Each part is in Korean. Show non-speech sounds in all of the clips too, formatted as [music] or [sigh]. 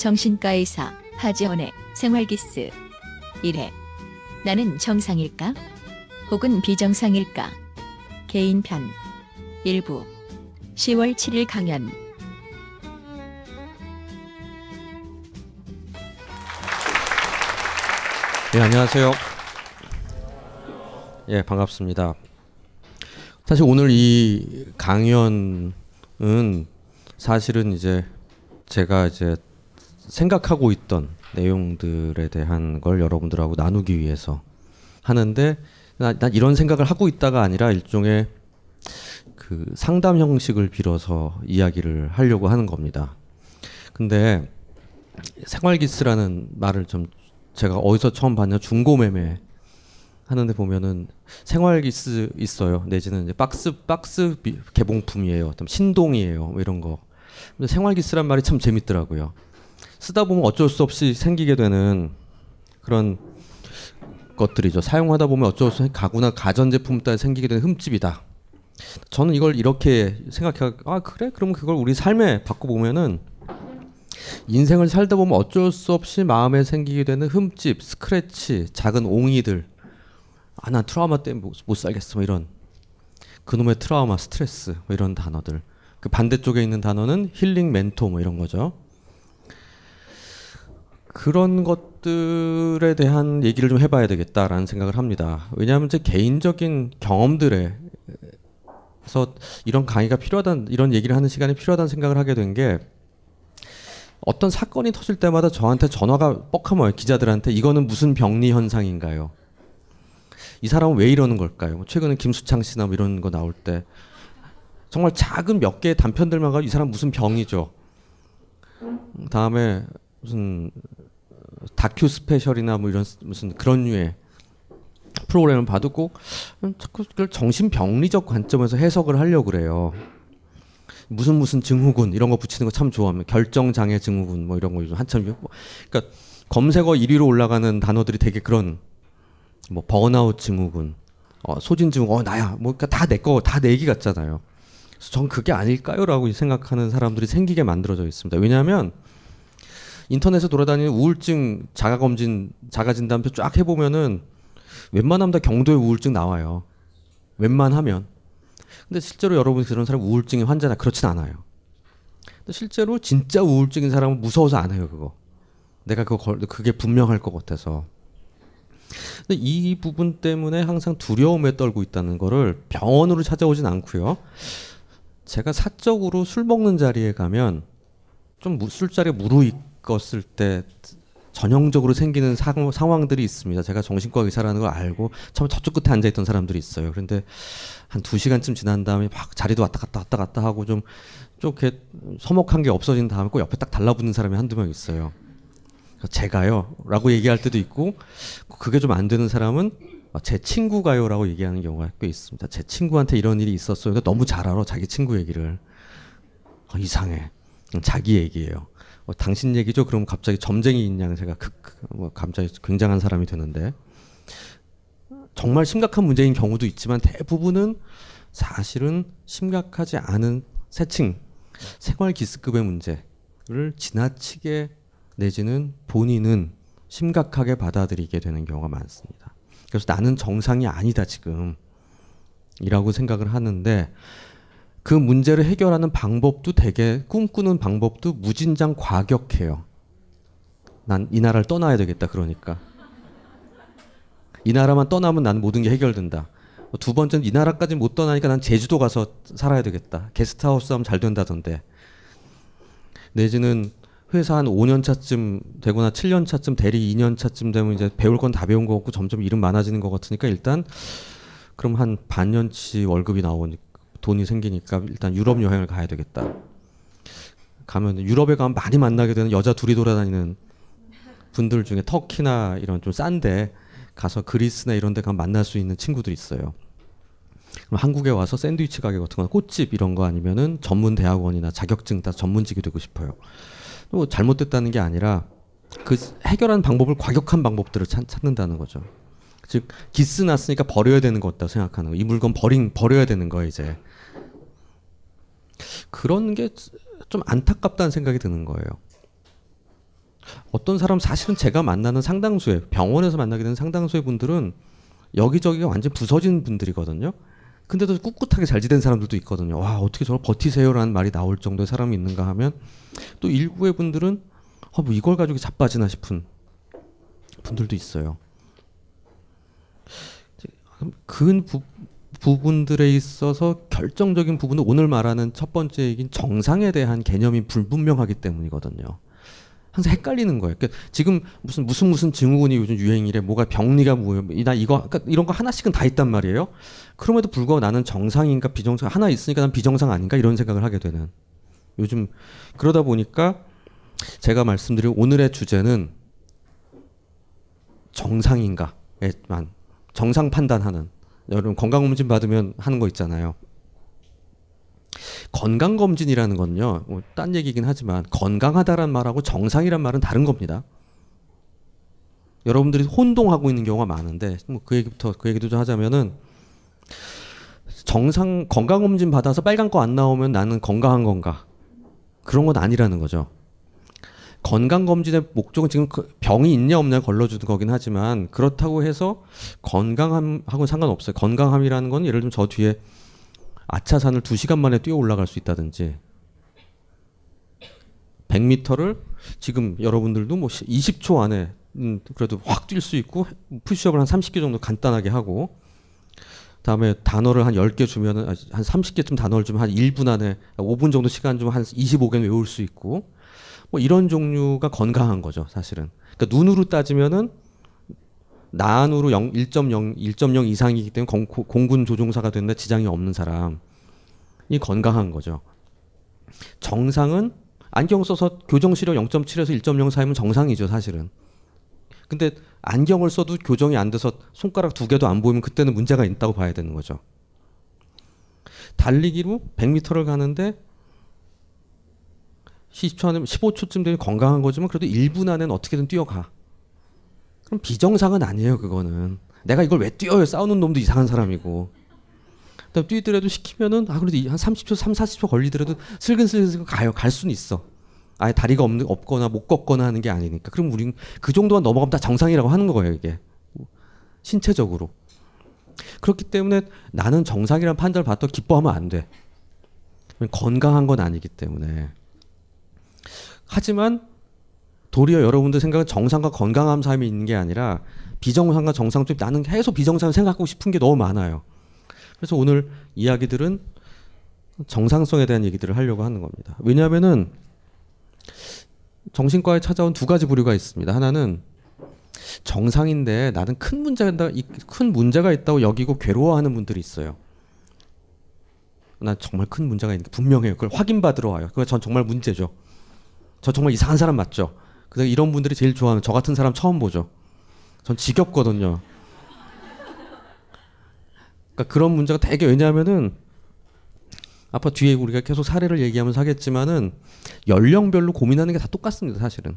정신과 의사 하지원의 생활기스 1회 나는 정상일까? 혹은 비정상일까? 개인편 일부 10월 7일 강연 네, 안녕하세요. 예, 반갑습니다. 사실 오늘 이 강연은 사실은 이제 제가 이제 생각하고 있던 내용들에 대한 걸 여러분들하고 나누기 위해서 하는데 나, 난 이런 생각을 하고 있다가 아니라 일종의 그 상담 형식을 빌어서 이야기를 하려고 하는 겁니다. 근데 생활기스라는 말을 좀 제가 어디서 처음 봤냐 중고매매 하는데 보면은 생활기스 있어요. 내지는 이제 박스 박스 비, 개봉품이에요. 신동이에요. 뭐 이런 거. 근데 생활기스란 말이 참 재밌더라고요. 쓰다 보면 어쩔 수 없이 생기게 되는 그런 것들이죠. 사용하다 보면 어쩔 수 없이 가구나 가전제품 따라 생기게 되는 흠집이다. 저는 이걸 이렇게 생각해 아 그래? 그럼 그걸 우리 삶에 바꿔보면은 인생을 살다 보면 어쩔 수 없이 마음에 생기게 되는 흠집, 스크래치, 작은 옹이들. 아, 난 트라우마 때문에 못, 못 살겠어. 뭐 이런. 그놈의 트라우마, 스트레스. 뭐 이런 단어들. 그 반대쪽에 있는 단어는 힐링 멘토 뭐 이런 거죠. 그런 것들에 대한 얘기를 좀 해봐야 되겠다라는 생각을 합니다. 왜냐하면 제 개인적인 경험들에서 이런 강의가 필요하다는 이런 얘기를 하는 시간이 필요하다는 생각을 하게 된 게 어떤 사건이 터질 때마다 저한테 전화가 뻑하면 기자들한테 이거는 무슨 병리 현상인가요? 이 사람은 왜 이러는 걸까요? 뭐 최근에 김수창 씨나 뭐 이런 거 나올 때 정말 작은 몇 개의 단편들만 가지고 이 사람 무슨 병이죠. 다음에 무슨 다큐 스페셜이나 뭐 이런 무슨 그런 류의 프로그램을 봐도 꼭 자꾸 그걸 정신병리적 관점에서 해석을 하려고 그래요. 무슨 무슨 증후군 이런 거 붙이는 거 참 좋아합니다. 결정 장애 증후군 뭐 이런 거 요즘 한참 뭐, 그러니까 검색어 1위로 올라가는 단어들이 되게 그런 뭐 번아웃 증후군, 어, 소진 증후군, 어 나야, 뭐다내 거, 다 내 얘기 같잖아요. 전 그게 아닐까요라고 생각하는 사람들이 생기게 만들어져 있습니다. 왜냐하면 인터넷에 돌아다니는 우울증 자가 검진, 자가 진단표 쫙 해보면은 웬만하면 다 경도의 우울증 나와요. 웬만하면. 근데 실제로 여러분이 그런 사람 우울증의 환자나 그렇진 않아요. 근데 실제로 진짜 우울증인 사람은 무서워서 안 해요 그거. 내가 그거 걸, 그게 분명할 것 같아서. 근데 이 부분 때문에 항상 두려움에 떨고 있다는 거를 병원으로 찾아오진 않고요. 제가 사적으로 술 먹는 자리에 가면 좀 무- 술자리에 무르익 었을 때 전형적으로 생기는 상, 상황들이 있습니다. 제가 정신과 의사라는 걸 알고 처음 저쪽 끝에 앉아 있던 사람들이 있어요. 그런데 한 두 시간쯤 지난 다음에 막 자리도 왔다 갔다 왔다 갔다 하고 좀 좀 이렇게 서먹한 게 없어진 다음에 꼭 옆에 딱 달라붙는 사람이 한두 명 있어요. 제가요라고 얘기할 때도 있고 그게 좀 안 되는 사람은 제 친구가요라고 얘기하는 경우가 꽤 있습니다. 제 친구한테 이런 일이 있었어요. 너무 잘 알아 자기 친구 얘기를 어, 이상해. 자기 얘기예요. 어, 당신 얘기죠? 그럼 갑자기 점쟁이인 양 제가 그, 그, 뭐 갑자기 굉장한 사람이 되는데 정말 심각한 문제인 경우도 있지만 대부분은 사실은 심각하지 않은 세층 생활 기스급의 문제를 지나치게 내지는 본인은 심각하게 받아들이게 되는 경우가 많습니다. 그래서 나는 정상이 아니다 지금 이라고 생각을 하는데 그 문제를 해결하는 방법도 되게 꿈꾸는 방법도 무진장 과격해요. 난 이 나라를 떠나야 되겠다 그러니까 이 나라만 떠나면 난 모든 게 해결된다. 두 번째는 이 나라까지 못 떠나니까 난 제주도 가서 살아야 되겠다. 게스트하우스 하면 잘 된다던데. 내지는 회사 한 5년 차쯤 되거나 7년 차쯤 대리 2년 차쯤 되면 이제 배울 건 다 배운 거 같고 점점 일은 많아지는 것 같으니까 일단 그럼 한 반년치 월급이 나오니까 돈이 생기니까 일단 유럽 여행을 가야 되겠다. 가면 유럽에 가면 많이 만나게 되는 여자 둘이 돌아다니는 분들 중에 터키나 이런 좀 싼데 가서 그리스나 이런 데 가면 만날 수 있는 친구들이 있어요. 그럼 한국에 와서 샌드위치 가게 같은 거나 꽃집 이런 거 아니면은 전문 대학원이나 자격증 따 전문직이 되고 싶어요. 뭐 잘못됐다는 게 아니라 그 해결하는 방법을 과격한 방법들을 찾, 찾는다는 거죠. 즉 기스 났으니까 버려야 되는 것 같다 생각하는 거. 이 물건 버린 버려야 되는 거예요 이제. 그런 게 좀 안타깝다는 생각이 드는 거예요. 어떤 사람 사실은 제가 만나는 상당수의 병원에서 만나게 되는 상당수의 분들은 여기저기가 완전 부서진 분들이거든요. 근데도 꿋꿋하게 잘 지낸 사람들도 있거든요. 와 어떻게 저걸 버티세요라는 말이 나올 정도의 사람이 있는가 하면 또 일부의 분들은 어, 뭐 이걸 가지고 자빠지나 싶은 분들도 있어요. 그 부, 부분들에 있어서 결정적인 부분은 오늘 말하는 첫 번째 얘기인 정상에 대한 개념이 불분명하기 때문이거든요. 항상 헷갈리는 거예요. 그러니까 지금 무슨 무슨 무슨 증후군이 요즘 유행이래, 뭐가 병리가 뭐예요, 나 이거 그러니까 이런 거 하나씩은 다 있단 말이에요. 그럼에도 불구하고 나는 정상인가 비정상 하나 있으니까 난 비정상 아닌가 이런 생각을 하게 되는. 요즘 그러다 보니까 제가 말씀드린 오늘의 주제는 정상인가에만 정상 판단하는 여러분 건강검진 받으면 하는 거 있잖아요. 건강검진이라는 건요, 뭐, 딴 얘기긴 하지만, 건강하다란 말하고 정상이란 말은 다른 겁니다. 여러분들이 혼동하고 있는 경우가 많은데, 뭐 그 얘기부터, 그 얘기도 좀 하자면은, 정상, 건강검진 받아서 빨간 거 안 나오면 나는 건강한 건가? 그런 건 아니라는 거죠. 건강검진의 목적은 지금 그 병이 있냐 없냐 걸러주는 거긴 하지만, 그렇다고 해서 건강함하고는 상관없어요. 건강함이라는 건 예를 들면 저 뒤에 아차산을 2시간 만에 뛰어 올라갈 수 있다든지 100m를 지금 여러분들도 뭐 20초 안에 음 그래도 확 뛸 수 있고 푸시업을 한 30개 정도 간단하게 하고 다음에 단어를 한 10개 주면은 한 30개쯤 단어를 주면 한 1분 안에 5분 정도 시간 좀 한 25개는 외울 수 있고 뭐 이런 종류가 건강한 거죠, 사실은. 그러니까 눈으로 따지면은 난으로 0, 1.0, 1.0 이상이기 때문에 공, 공군 조종사가 됐는데 지장이 없는 사람이 건강한 거죠. 정상은 안경 써서 교정 시력 0.7에서 1.0 사이면 정상이죠, 사실은. 근데 안경을 써도 교정이 안 돼서 손가락 두 개도 안 보이면 그때는 문제가 있다고 봐야 되는 거죠. 달리기로 100m를 가는데 10초 안에 15초쯤 되면 건강한 거지만 그래도 1분 안에는 어떻게든 뛰어가. 그럼 비정상은 아니에요, 그거는. 내가 이걸 왜 뛰어요? 싸우는 놈도 이상한 사람이고. 그다음 뛰더라도 시키면은 아 그래도 한 30초, 3, 40초 걸리더라도 슬근슬근 가요. 갈 수는 있어. 아예 다리가 없는 없거나 못 걷거나 하는 게 아니니까. 그럼 우린 그 정도만 넘어가면 다 정상이라고 하는 거예요, 이게. 신체적으로. 그렇기 때문에 나는 정상이라는 판단을 받도 기뻐하면 안 돼. 건강한 건 아니기 때문에. 하지만 도리어 여러분들 생각은 정상과 건강한 삶이 있는 게 아니라 비정상과 정상 쪽 나는 계속 비정상을 생각하고 싶은 게 너무 많아요. 그래서 오늘 이야기들은 정상성에 대한 얘기들을 하려고 하는 겁니다. 왜냐하면은 정신과에 찾아온 두 가지 부류가 있습니다. 하나는 정상인데 나는 큰 문제가 있다, 큰 문제가 있다고 여기고 괴로워하는 분들이 있어요. 난 정말 큰 문제가 있는 게 분명해요. 그걸 확인받으러 와요. 그거 전 정말 문제죠. 저 정말 이상한 사람 맞죠? 그래서 이런 분들이 제일 좋아하는 저 같은 사람 처음 보죠. 전 지겹거든요. 그러니까 그런 문제가 되게 왜냐하면은 아까 뒤에 우리가 계속 사례를 얘기하면서 하겠지만은 연령별로 고민하는 게 다 똑같습니다, 사실은.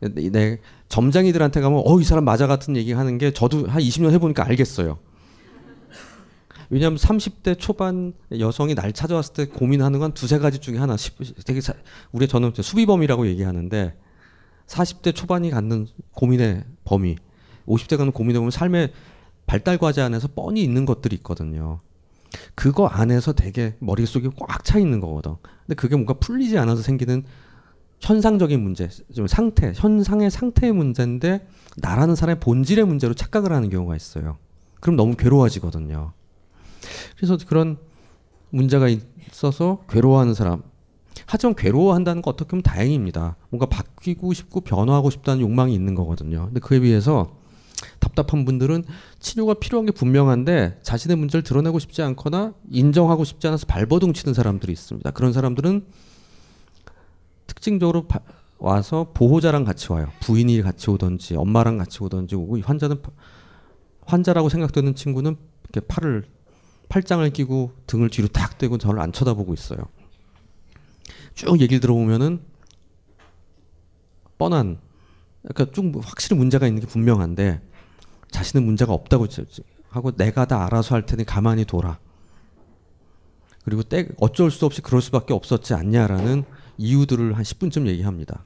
내 점장이들한테 가면 어 이 사람 맞아 같은 얘기 하는 게 저도 한 20년 해보니까 알겠어요. 왜냐하면 30대 초반 여성이 날 찾아왔을 때 고민하는 건 두세 가지 중에 하나. 되게 사, 우리 저는 수비범이라고 얘기하는데 40대 초반이 갖는 고민의 범위, 50대 가는 고민에 보면 삶의 발달 과제 안에서 뻔히 있는 것들이 있거든요. 그거 안에서 되게 머릿속에 꽉차 있는 거거든. 근데 그게 뭔가 풀리지 않아서 생기는 현상적인 문제, 좀 상태, 현상의 상태의 문제인데 나라는 사람의 본질의 문제로 착각을 하는 경우가 있어요. 그럼 너무 괴로워지거든요. 그래서 그런 문제가 있어서 괴로워하는 사람. 하지만 괴로워한다는 거 어떻게 보면 다행입니다. 뭔가 바뀌고 싶고 변화하고 싶다는 욕망이 있는 거거든요. 근데 그에 비해서 답답한 분들은 치료가 필요한 게 분명한데 자신의 문제를 드러내고 싶지 않거나 인정하고 싶지 않아서 발버둥 치는 사람들이 있습니다. 그런 사람들은 특징적으로 바, 와서 보호자랑 같이 와요. 부인이 같이 오든지 엄마랑 같이 오든지 오고 환자는 환자라고 생각되는 친구는 이렇게 팔을 팔짱을 끼고 등을 뒤로 탁 대고 저를 안 쳐다보고 있어요. 쭉 얘기를 들어보면은 뻔한 그러니까 쭉 확실히 문제가 있는 게 분명한데 자신은 문제가 없다고 하고 내가 다 알아서 할 테니 가만히 둬라. 그리고 때 어쩔 수 없이 그럴 수밖에 없었지 않냐라는 이유들을 한 10분쯤 얘기합니다.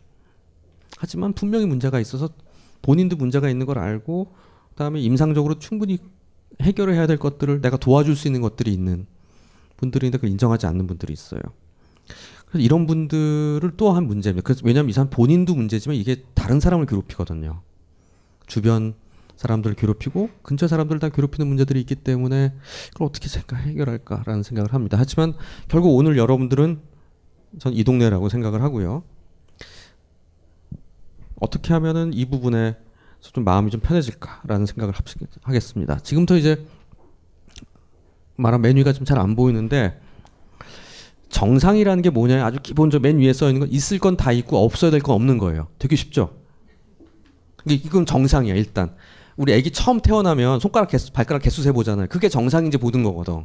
하지만 분명히 문제가 있어서 본인도 문제가 있는 걸 알고 그다음에 임상적으로 충분히 해결을 해야 될 것들을 내가 도와줄 수 있는 것들이 있는 분들인데 그걸 인정하지 않는 분들이 있어요. 그래서 이런 분들을 또 한 문제입니다. 그래서 왜냐하면 이 사람 본인도 문제지만 이게 다른 사람을 괴롭히거든요. 주변 사람들을 괴롭히고 근처 사람들을 다 괴롭히는 문제들이 있기 때문에 그걸 어떻게 생각 해결할까라는 생각을 합니다. 하지만 결국 오늘 여러분들은 전 이 동네라고 생각을 하고요. 어떻게 하면은 이 부분에 좀 마음이 좀 편해질까라는 생각을 하겠습니다. 지금부터 이제 말한 메뉴가 좀 잘 안 보이는데 정상이라는 게 뭐냐 아주 기본적 맨 위에 써 있는 건 있을 건 다 있고 없어야 될 건 없는 거예요. 되게 쉽죠. 이건 정상이야 일단. 우리 아기 처음 태어나면 손가락 개수, 발가락 개수 세 보잖아요. 그게 정상인지 보는 거거든.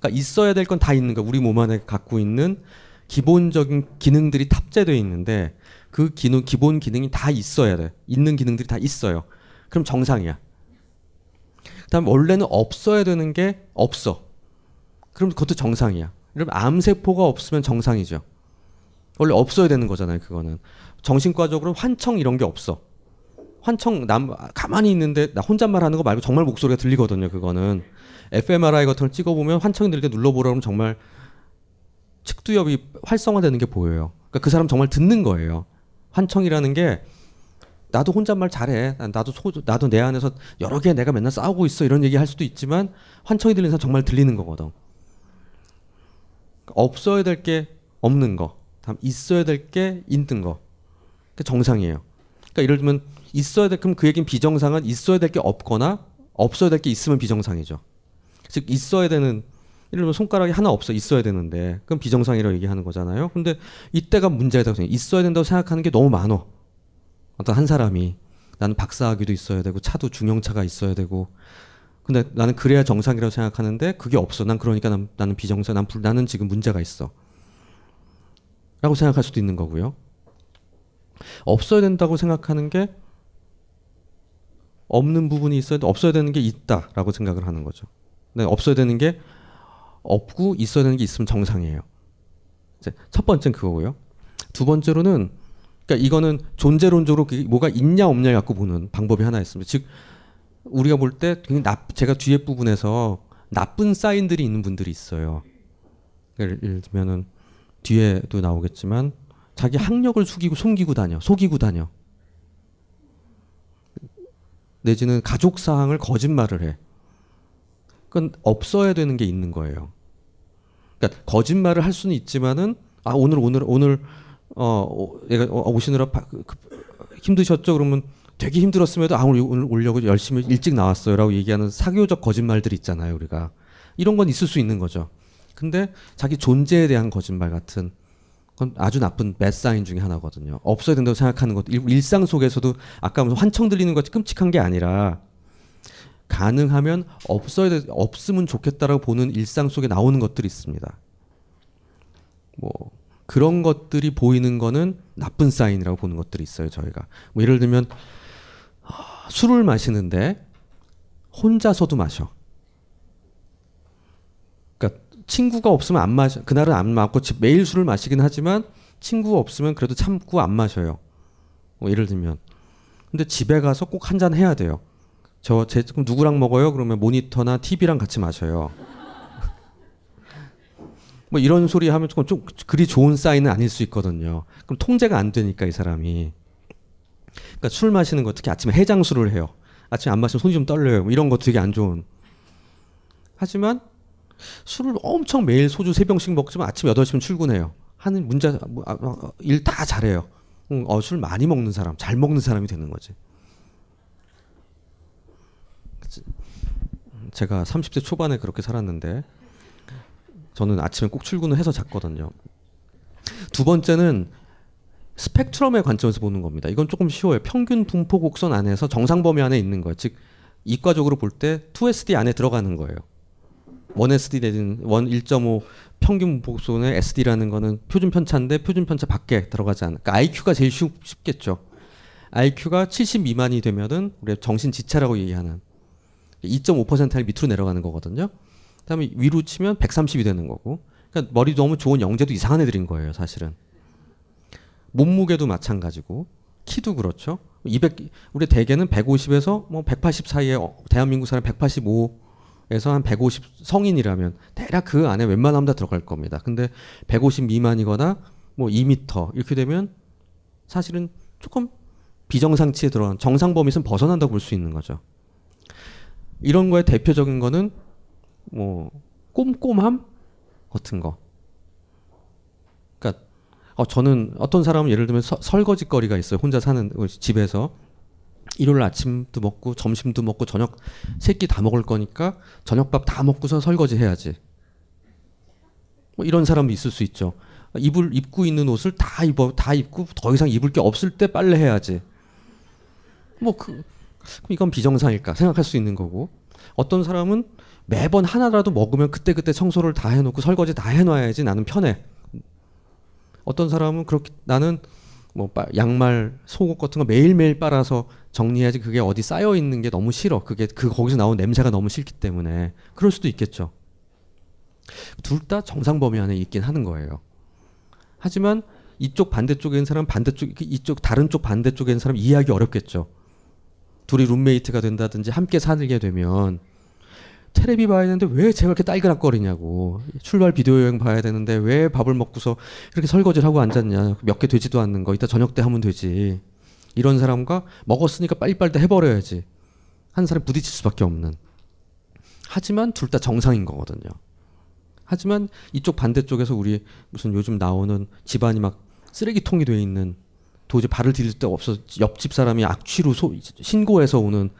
그러니까 있어야 될 건 다 있는 거. 우리 몸 안에 갖고 있는 기본적인 기능들이 탑재되어 있는데 그 기능 기본 기능이 다 있어야 돼. 있는 기능들이 다 있어요. 그럼 정상이야. 그다음 원래는 없어야 되는 게 없어. 그럼 그것도 정상이야. 그럼 암 세포가 없으면 정상이죠. 원래 없어야 되는 거잖아요. 그거는 정신과적으로 환청 이런 게 없어. 환청 남 가만히 있는데 나 혼잣말 하는 거 말고 정말 목소리가 들리거든요. 그거는 fMRI 같은 걸 찍어보면 환청이 들게 눌러보라 면 정말 측두엽이 활성화되는 게 보여요. 그러니까 그 사람 정말 듣는 거예요. 환청이라는 게 나도 혼잣말 잘해. 나도 소, 나도 내 안에서 여러 개 내가 맨날 싸우고 있어 이런 얘기 할 수도 있지만 환청이 들리는 사람 정말 들리는 거거든. 없어야 될 게 없는 거, 다음 있어야 될 게 있는 거. 그 정상이에요. 그러니까 예를 들면 있어야 될 그럼 그 얘기는 비정상은 있어야 될 게 없거나 없어야 될 게 있으면 비정상이죠. 즉 있어야 되는 예를 들면 손가락이 하나 없어 있어야 되는데 그럼 비정상이라고 얘기하는 거잖아요. 근데 이때가 문제다. 있어야 된다고 생각하는 게 너무 많어. 어떤 한 사람이 나는 박사학위도 있어야 되고 차도 중형차가 있어야 되고 근데 나는 그래야 정상이라고 생각하는데 그게 없어. 난 그러니까 난, 나는 비정상. 난 불, 나는 지금 문제가 있어. 라고 생각할 수도 있는 거고요. 없어야 된다고 생각하는 게 없는 부분이 있어야 없어야 되는 게 있다라고 생각을 하는 거죠. 근데 없어야 되는 게 없고 있어야 되는 게 있으면 정상이에요. 첫 번째는 그거고요. 두 번째로는 그러니까 이거는 존재론적으로 뭐가 있냐 없냐 갖고 보는 방법이 하나 있습니다. 즉 우리가 볼 때 제가 뒤에 부분에서 나쁜 사인들이 있는 분들이 있어요. 예를 들면은 뒤에도 나오겠지만 자기 학력을 숙이고 숨기고 다녀, 속이고 다녀. 내지는 가족 사항을 거짓말을 해. 그건 없어야 되는 게 있는 거예요. 그러니까 거짓말을 할 수는 있지만은 아 오늘 오늘 오늘 어 얘가 어, 오시느라 바, 그, 그, 힘드셨죠 그러면 되게 힘들었음에도 아 오늘 오늘 오려고 열심히 일찍 나왔어요라고 얘기하는 사교적 거짓말들 있잖아요 우리가 이런 건 있을 수 있는 거죠. 근데 자기 존재에 대한 거짓말 같은 그건 아주 나쁜 매사인 중에 하나거든요. 없어야 된다고 생각하는 것 일 상 속에서도 아까 환청 들리는 것 끔찍한 게 아니라 가능하면 없어야 돼, 없으면 좋겠다라고 보는 일상 속에 나오는 것들이 있습니다. 뭐 그런 것들이 보이는 거는 나쁜 사인이라고 보는 것들이 있어요, 저희가. 뭐 예를 들면 술을 마시는데 혼자서도 마셔. 그러니까 친구가 없으면 안 마셔. 그날은 안 마고 매일 술을 마시긴 하지만 친구가 없으면 그래도 참고 안 마셔요. 뭐 예를 들면. 근데 집에 가서 꼭 한 잔 해야 돼요. 저 제 그럼 누구랑 먹어요? 그러면 모니터나 TV랑 같이 마셔요. [laughs] 뭐 이런 소리 하면 좀, 좀 그리 좋은 사인은 아닐 수 있거든요. 그럼 통제가 안 되니까 이 사람이. 그러니까 술 마시는 거 특히 아침에 해장술을 해요. 아침에 안 마시면 손이 좀 떨려요. 뭐 이런 거 되게 안 좋은. 하지만 술을 엄청 매일 소주 세 병씩 먹지만 아침 8시면 출근해요. 하는 문제 뭐, 아, 아, 일다 잘해요. 어, 술 많이 먹는 사람, 잘 먹는 사람이 되는 거지. 제가 30대 초반에 그렇게 살았는데 저는 아침에 꼭 출근을 해서 잤거든요. 두 번째는 스펙트럼의 관점에서 보는 겁니다. 이건 조금 쉬워요. 평균 분포 곡선 안에서 정상 범위 안에 있는 거예요. 즉 이과적으로 볼 때 2SD 안에 들어가는 거예요. 1SD 내지는 1.5 평균 곡선의 SD라는 거는 표준 편차인데 표준 편차 밖에 들어가지 않아. 그러니까 IQ가 제일 쉽, 쉽겠죠. IQ가 70 미만이 되면은 우리 정신 지차라고 얘기하는 2.5%를 밑으로 내려가는 거거든요. 그다음에 위로 치면 130이 되는 거고. 그러니까 머리 너무 좋은 영재도 이상한 애들인 거예요, 사실은. 몸무게도 마찬가지고 키도 그렇죠. 200 우리 대개는 150에서 뭐 180 사이에 어, 대한민국 사람 185에서 한 150 성인이라면 대략 그 안에 웬만하면 다 들어갈 겁니다. 근데 150 미만이거나 뭐 2m 이렇게 되면 사실은 조금 비정상치에 들어간 정상 범위에서 벗어난다고 볼 수 있는 거죠. 이런 거에 대표적인 거는 뭐 꼼꼼함 같은 거. 그러니까 어 저는 어떤 사람은 예를 들면 서, 설거지거리가 있어요. 혼자 사는 집에서 일요일 아침도 먹고 점심도 먹고 저녁 세끼 다 먹을 거니까 저녁밥 다 먹고서 설거지 해야지. 뭐 이런 사람도 있을 수 있죠. 입을 입고 있는 옷을 다 입어 다 입고 더 이상 입을 게 없을 때 빨래 해야지. 뭐 그 이건 비정상일까 생각할 수 있는 거고 어떤 사람은 매번 하나라도 먹으면 그때그때 청소를 다 해놓고 설거지 다 해놔야지 나는 편해. 어떤 사람은 그렇게 나는 뭐 양말, 속옷 같은 거 매일매일 빨아서 정리해야지 그게 어디 쌓여 있는 게 너무 싫어. 그게 그 거기서 나온 냄새가 너무 싫기 때문에 그럴 수도 있겠죠. 둘 다 정상 범위 안에 있긴 하는 거예요. 하지만 이쪽 반대쪽에 있는 사람 반대쪽 이쪽 다른 쪽 반대쪽에 있는 사람 이해하기 어렵겠죠. 둘이 룸메이트가 된다든지 함께 살게 되면 테레비 봐야 되는데 왜 제가 이렇게 딸그락거리냐고. 출발 비디오 여행 봐야 되는데 왜 밥을 먹고서 이렇게 설거지를 하고 앉았냐. 몇 개 되지도 않는 거. 이따 저녁 때 하면 되지. 이런 사람과 먹었으니까 빨리빨리 해버려야지. 한 사람이 부딪힐 수밖에 없는. 하지만 둘 다 정상인 거거든요. 하지만 이쪽 반대쪽에서 우리 무슨 요즘 나오는 집안이 막 쓰레기통이 돼 있는 도저히 발을 디딜 데 없어 옆집 사람이 악취로 소, 신고해서 오는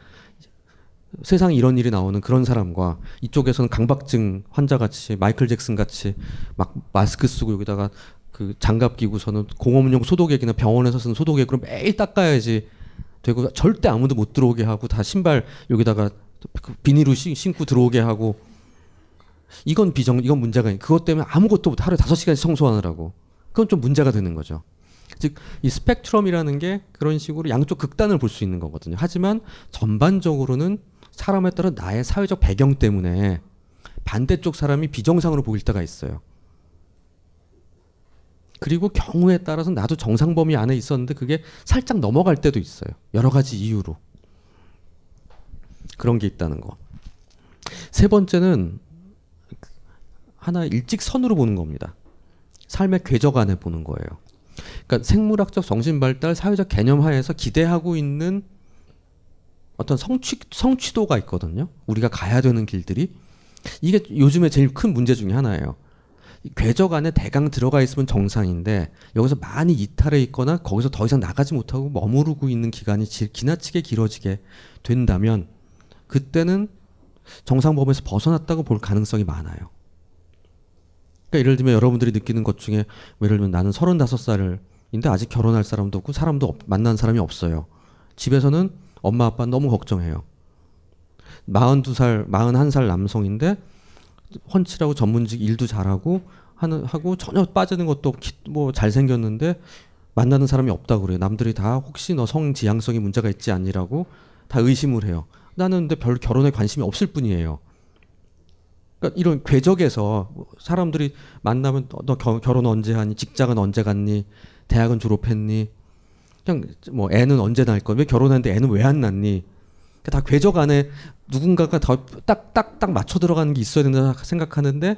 세상에 이런 일이 나오는 그런 사람과 이쪽에서는 강박증 환자 같이 마이클 잭슨 같이 막 마스크 쓰고 여기다가 그 장갑 끼고서는 공업용 소독액이나 병원에서 쓰는 소독액으로 매일 닦아야지 되고 절대 아무도 못 들어오게 하고 다 신발 여기다가 그 비닐로 신고 들어오게 하고 이건 비정 이건 문제가 그것 때문에 아무것도 못 하루에 다섯 시간씩 청소하느라고 그건 좀 문제가 되는 거죠. 즉 이 스펙트럼이라는 게 그런 식으로 양쪽 극단을 볼 수 있는 거거든요. 하지만 전반적으로는 사람에 따라 나의 사회적 배경 때문에 반대쪽 사람이 비정상으로 보일 때가 있어요. 그리고 경우에 따라서 나도 정상 범위 안에 있었는데 그게 살짝 넘어갈 때도 있어요. 여러 가지 이유로. 그런 게 있다는 거. 세 번째는 하나 일직선으로 보는 겁니다. 삶의 궤적 안에 보는 거예요. 그러니까 생물학적 정신 발달, 사회적 개념 하에서 기대하고 있는 어떤 성취 성취도가 있거든요. 우리가 가야 되는 길들이 이게 요즘에 제일 큰 문제 중에 하나예요. 궤적 안에 대강 들어가 있으면 정상인데 여기서 많이 이탈해 있거나 거기서 더 이상 나가지 못하고 머무르고 있는 기간이 지나치게 길어지게 된다면 그때는 정상 범위에서 벗어났다고 볼 가능성이 많아요. 그러니까 예를 들면 여러분들이 느끼는 것 중에 예를 들면 나는 35살인데 아직 결혼할 사람도 없고 사람도 없, 만난 사람이 없어요. 집에서는 엄마 아빠 너무 걱정해요. 42살, 41살 남성인데 훤칠하고 전문직 일도 잘하고 하는 하고 전혀 빠지는 것도 뭐 잘생겼는데 만나는 사람이 없다고 그래요. 남들이 다 혹시 너 성지향성에 문제가 있지 않니라고 다 의심을 해요. 나는 근데 별 결혼에 관심이 없을 뿐이에요. 그러니까 이런 궤적에서 사람들이 만나면 너 결혼 언제 하니? 직장은 언제 갔니? 대학은 졸업했니? 그냥 뭐 애는 언제 낳을 거야? 왜 결혼했는데 애는 왜 안 낳니? 그러니까 다 궤적 안에 누군가가 더딱딱 딱 맞춰 들어가는 게 있어야 된다 생각하는데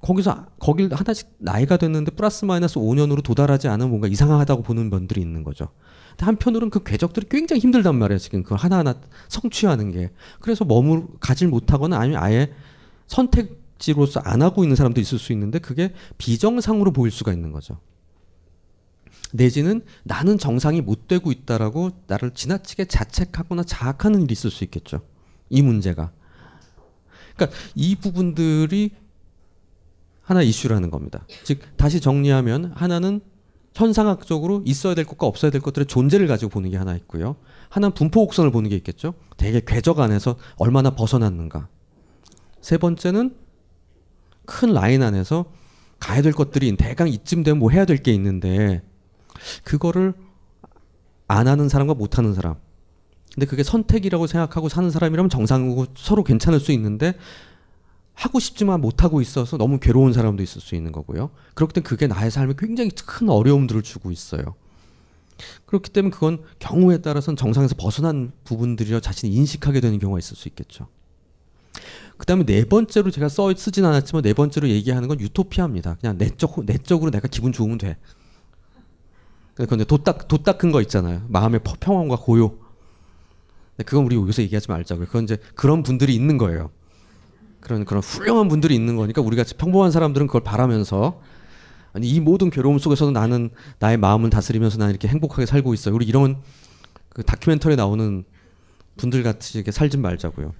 거기서 거길 하나씩 나이가 됐는데 플러스 마이너스 5년으로 도달하지 않으면 뭔가 이상하다고 보는 분들이 있는 거죠. 한편으로는 그 궤적들이 굉장히 힘들단 말이에요. 지금 그 하나하나 성취하는 게. 그래서 머물 가질 못하거나 아니면 아예 선택지로서 안 하고 있는 사람도 있을 수 있는데 그게 비정상으로 보일 수가 있는 거죠. 내지는 나는 정상이 못 되고 있다라고 나를 지나치게 자책하거나 자학하는 일이 있을 수 있겠죠. 이 문제가. 그러니까 이 부분들이 하나 이슈라는 겁니다. 즉 다시 정리하면 하나는 현상학적으로 있어야 될 것과 없어야 될 것들의 존재를 가지고 보는 게 하나 있고요. 하나는 분포 곡선을 보는 게 있겠죠. 대개 궤적 안에서 얼마나 벗어났는가. 세 번째는 큰 라인 안에서 가야 될 것들이 대강 이쯤 되면 뭐 해야 될 게 있는데 그거를 안 하는 사람과 못 하는 사람. 근데 그게 선택이라고 생각하고 사는 사람이라면 정상이고 서로 괜찮을 수 있는데 하고 싶지만 못 하고 있어서 너무 괴로운 사람도 있을 수 있는 거고요. 그렇기 때문에 그게 나의 삶에 굉장히 큰 어려움들을 주고 있어요. 그렇기 때문에 그건 경우에 따라서는 정상에서 벗어난 부분들이라 자신이 인식하게 되는 경우가 있을 수 있겠죠. 그다음에 네 번째로 제가 써 쓰진 않았지만 네 번째로 얘기하는 건 유토피아입니다. 그냥 내적 내적으로 내가 기분 좋으면 돼. 근데 도딱 도닦은 거 있잖아요. 마음의 평온과 고요. 그건 우리 여기서 얘기하지 말자고요. 그건 이제 그런 분들이 있는 거예요. 그런 그런 훌륭한 분들이 있는 거니까 우리가 평범한 사람들은 그걸 바라면서 아니 이 모든 괴로움 속에서도 나는 나의 마음을 다스리면서 나는 이렇게 행복하게 살고 있어요. 우리 이런 그 다큐멘터리에 나오는 분들 같이 이렇게 살진 말자고요.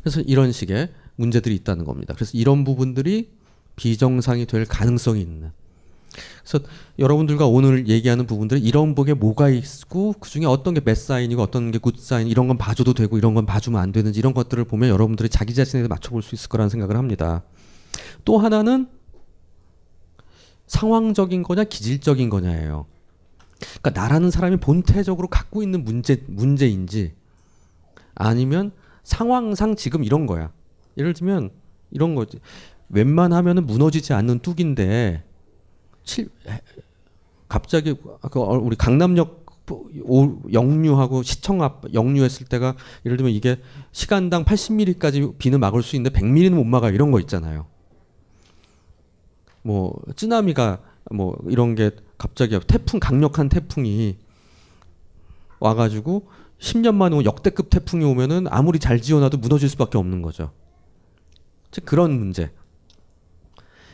그래서 이런 식의 문제들이 있다는 겁니다. 그래서 이런 부분들이 비정상이 될 가능성이 있는 그래서 여러분들과 오늘 얘기하는 부분들은 이런 복에 뭐가 있고 그 중에 어떤 게 배사인이고 어떤 게 굿사인 이런 건 봐줘도 되고 이런 건 봐주면 안 되는지 이런 것들을 보면 여러분들이 자기 자신에 맞춰볼 수 있을 거라는 생각을 합니다. 또 하나는 상황적인 거냐 기질적인 거냐예요. 그러니까 나라는 사람이 본태적으로 갖고 있는 문제 문제인지 아니면 상황상 지금 이런 거야. 예를 들면 이런 거지. 웬만하면은 무너지지 않는 뚝인데 칠, 갑자기 그 우리 강남역 영유하고 시청 앞 영유했을 때가 예를 들면 이게 시간당 80mm까지 비는 막을 수 있는데 100mm는 못 막아 이런 거 있잖아요. 뭐 쓰나미가 뭐 이런 게 갑자기 태풍 강력한 태풍이 와가지고 10년 만에 역대급 태풍이 오면은 아무리 잘 지어놔도 무너질 수밖에 없는 거죠. 즉 그런 문제.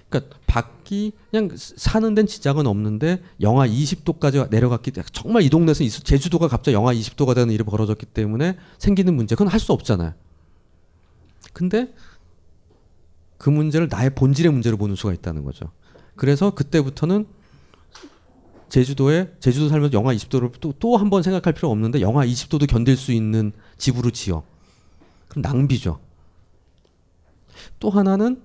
그러니까 밖이 그냥 사는 데는 지장은 없는데 영하 20도까지 내려갔기 때문에 정말 이 동네에서 제주도가 갑자기 영하 20도가 되는 일이 벌어졌기 때문에 생기는 문제 그건 할 수 없잖아요. 근데 그 문제를 나의 본질의 문제로 보는 수가 있다는 거죠. 그래서 그때부터는 제주도에 제주도 살면서 영하 20도를 또한 번 생각할 필요 없는데 영하 20도도 견딜 수 있는 집으로 지어. 그럼 낭비죠. 또 하나는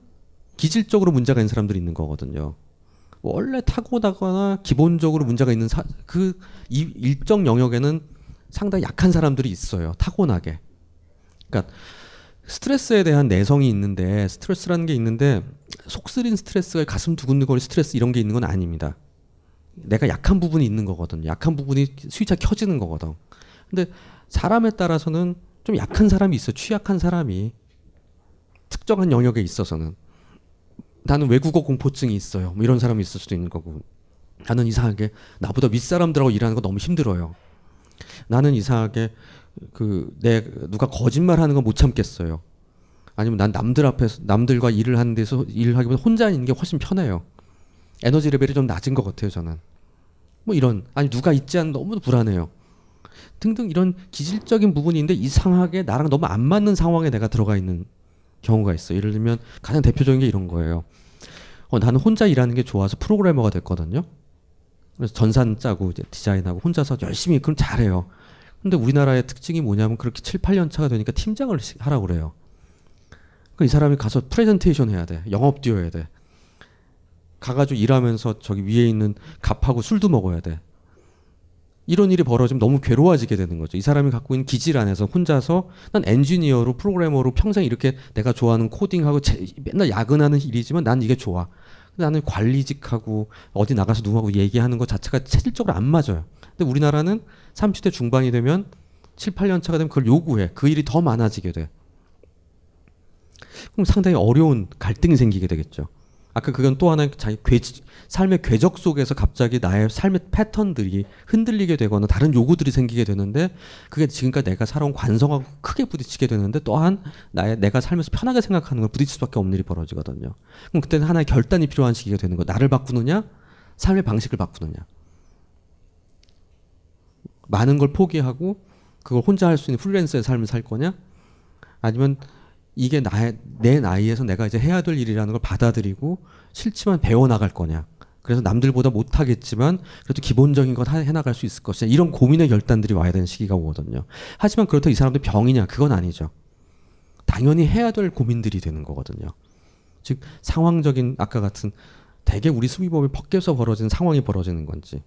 기질적으로 문제가 있는 사람들이 있는 거거든요. 원래 타고나거나 기본적으로 문제가 있는 사, 그 이, 일정 영역에는 상당히 약한 사람들이 있어요. 타고나게. 그러니까 스트레스에 대한 내성이 있는데 스트레스라는 게 있는데 속쓰린 스트레스가 가슴 두근두근 스트레스 이런 게 있는 건 아닙니다. 내가 약한 부분이 있는 거거든. 약한 부분이 스위치가 켜지는 거거든. 근데 사람에 따라서는 좀 약한 사람이 있어. 취약한 사람이 특정한 영역에 있어서는 나는 외국어 공포증이 있어요. 뭐 이런 사람이 있을 수도 있는 거고. 나는 이상하게 나보다 윗사람들하고 일하는 거 너무 힘들어요. 나는 이상하게 그 내 누가 거짓말 하는 거 못 참겠어요. 아니면 난 남들 앞에서 남들과 일을 하는 데서 일을 하기보다 혼자 있는 게 훨씬 편해요. 에너지 레벨이 좀 낮은 것 같아요, 저는. 뭐 이런 아니 누가 있지 않은 너무 불안해요. 등등 이런 기질적인 부분이 있는데 이상하게 나랑 너무 안 맞는 상황에 내가 들어가 있는 경우가 있어. 예를 들면 가장 대표적인 게 이런 거예요. 어, 나는 혼자 일하는 게 좋아서 프로그래머가 됐거든요. 그래서 전산 짜고 이제 디자인하고 혼자서 열심히 그럼 잘해요. 근데 우리나라의 특징이 뭐냐면 그렇게 7, 8년 차가 되니까 팀장을 하라고 그래요. 그 이 사람이 가서 프레젠테이션 해야 돼. 영업 뛰어야 돼. 가가지고 일하면서 저기 위에 있는 갑하고 술도 먹어야 돼. 이런 일이 벌어지면 너무 괴로워지게 되는 거죠. 이 사람이 갖고 있는 기질 안에서 혼자서 난 엔지니어로 프로그래머로 평생 이렇게 내가 좋아하는 코딩하고 제, 맨날 야근하는 일이지만 난 이게 좋아. 나는 관리직하고 어디 나가서 누구하고 얘기하는 것 자체가 체질적으로 안 맞아요. 근데 우리나라는 30대 중반이 되면 7, 8년 차가 되면 그걸 요구해. 그 일이 더 많아지게 돼. 그럼 상당히 어려운 갈등이 생기게 되겠죠. 아까 그건 또 하나의 자기 궤, 삶의 궤적 속에서 갑자기 나의 삶의 패턴들이 흔들리게 되거나 다른 요구들이 생기게 되는데 그게 지금까지 내가 살아온 관성하고 크게 부딪히게 되는데 또한 나의 내가 살면서 편하게 생각하는 걸 부딪힐 수밖에 없는 일이 벌어지거든요. 그럼 그때는 하나의 결단이 필요한 시기가 되는 거. 나를 바꾸느냐, 삶의 방식을 바꾸느냐. 많은 걸 포기하고 그걸 혼자 할 수 있는 프리랜서의 삶을 살 거냐, 아니면 이게 나의 내 나이에서 내가 이제 해야 될 일이라는 걸 받아들이고 싫지만 배워 나갈 거냐. 그래서 남들보다 못하겠지만 그래도 기본적인 건 해나갈 수 있을 것이냐. 이런 고민의 결단들이 와야 되는 시기가 오거든요. 하지만 그렇다고 이 사람들 병이냐. 그건 아니죠. 당연히 해야 될 고민들이 되는 거거든요. 즉 상황적인 아까 같은 대개 우리 수비법이 벗겨서 벌어지는 상황이 벌어지는 건지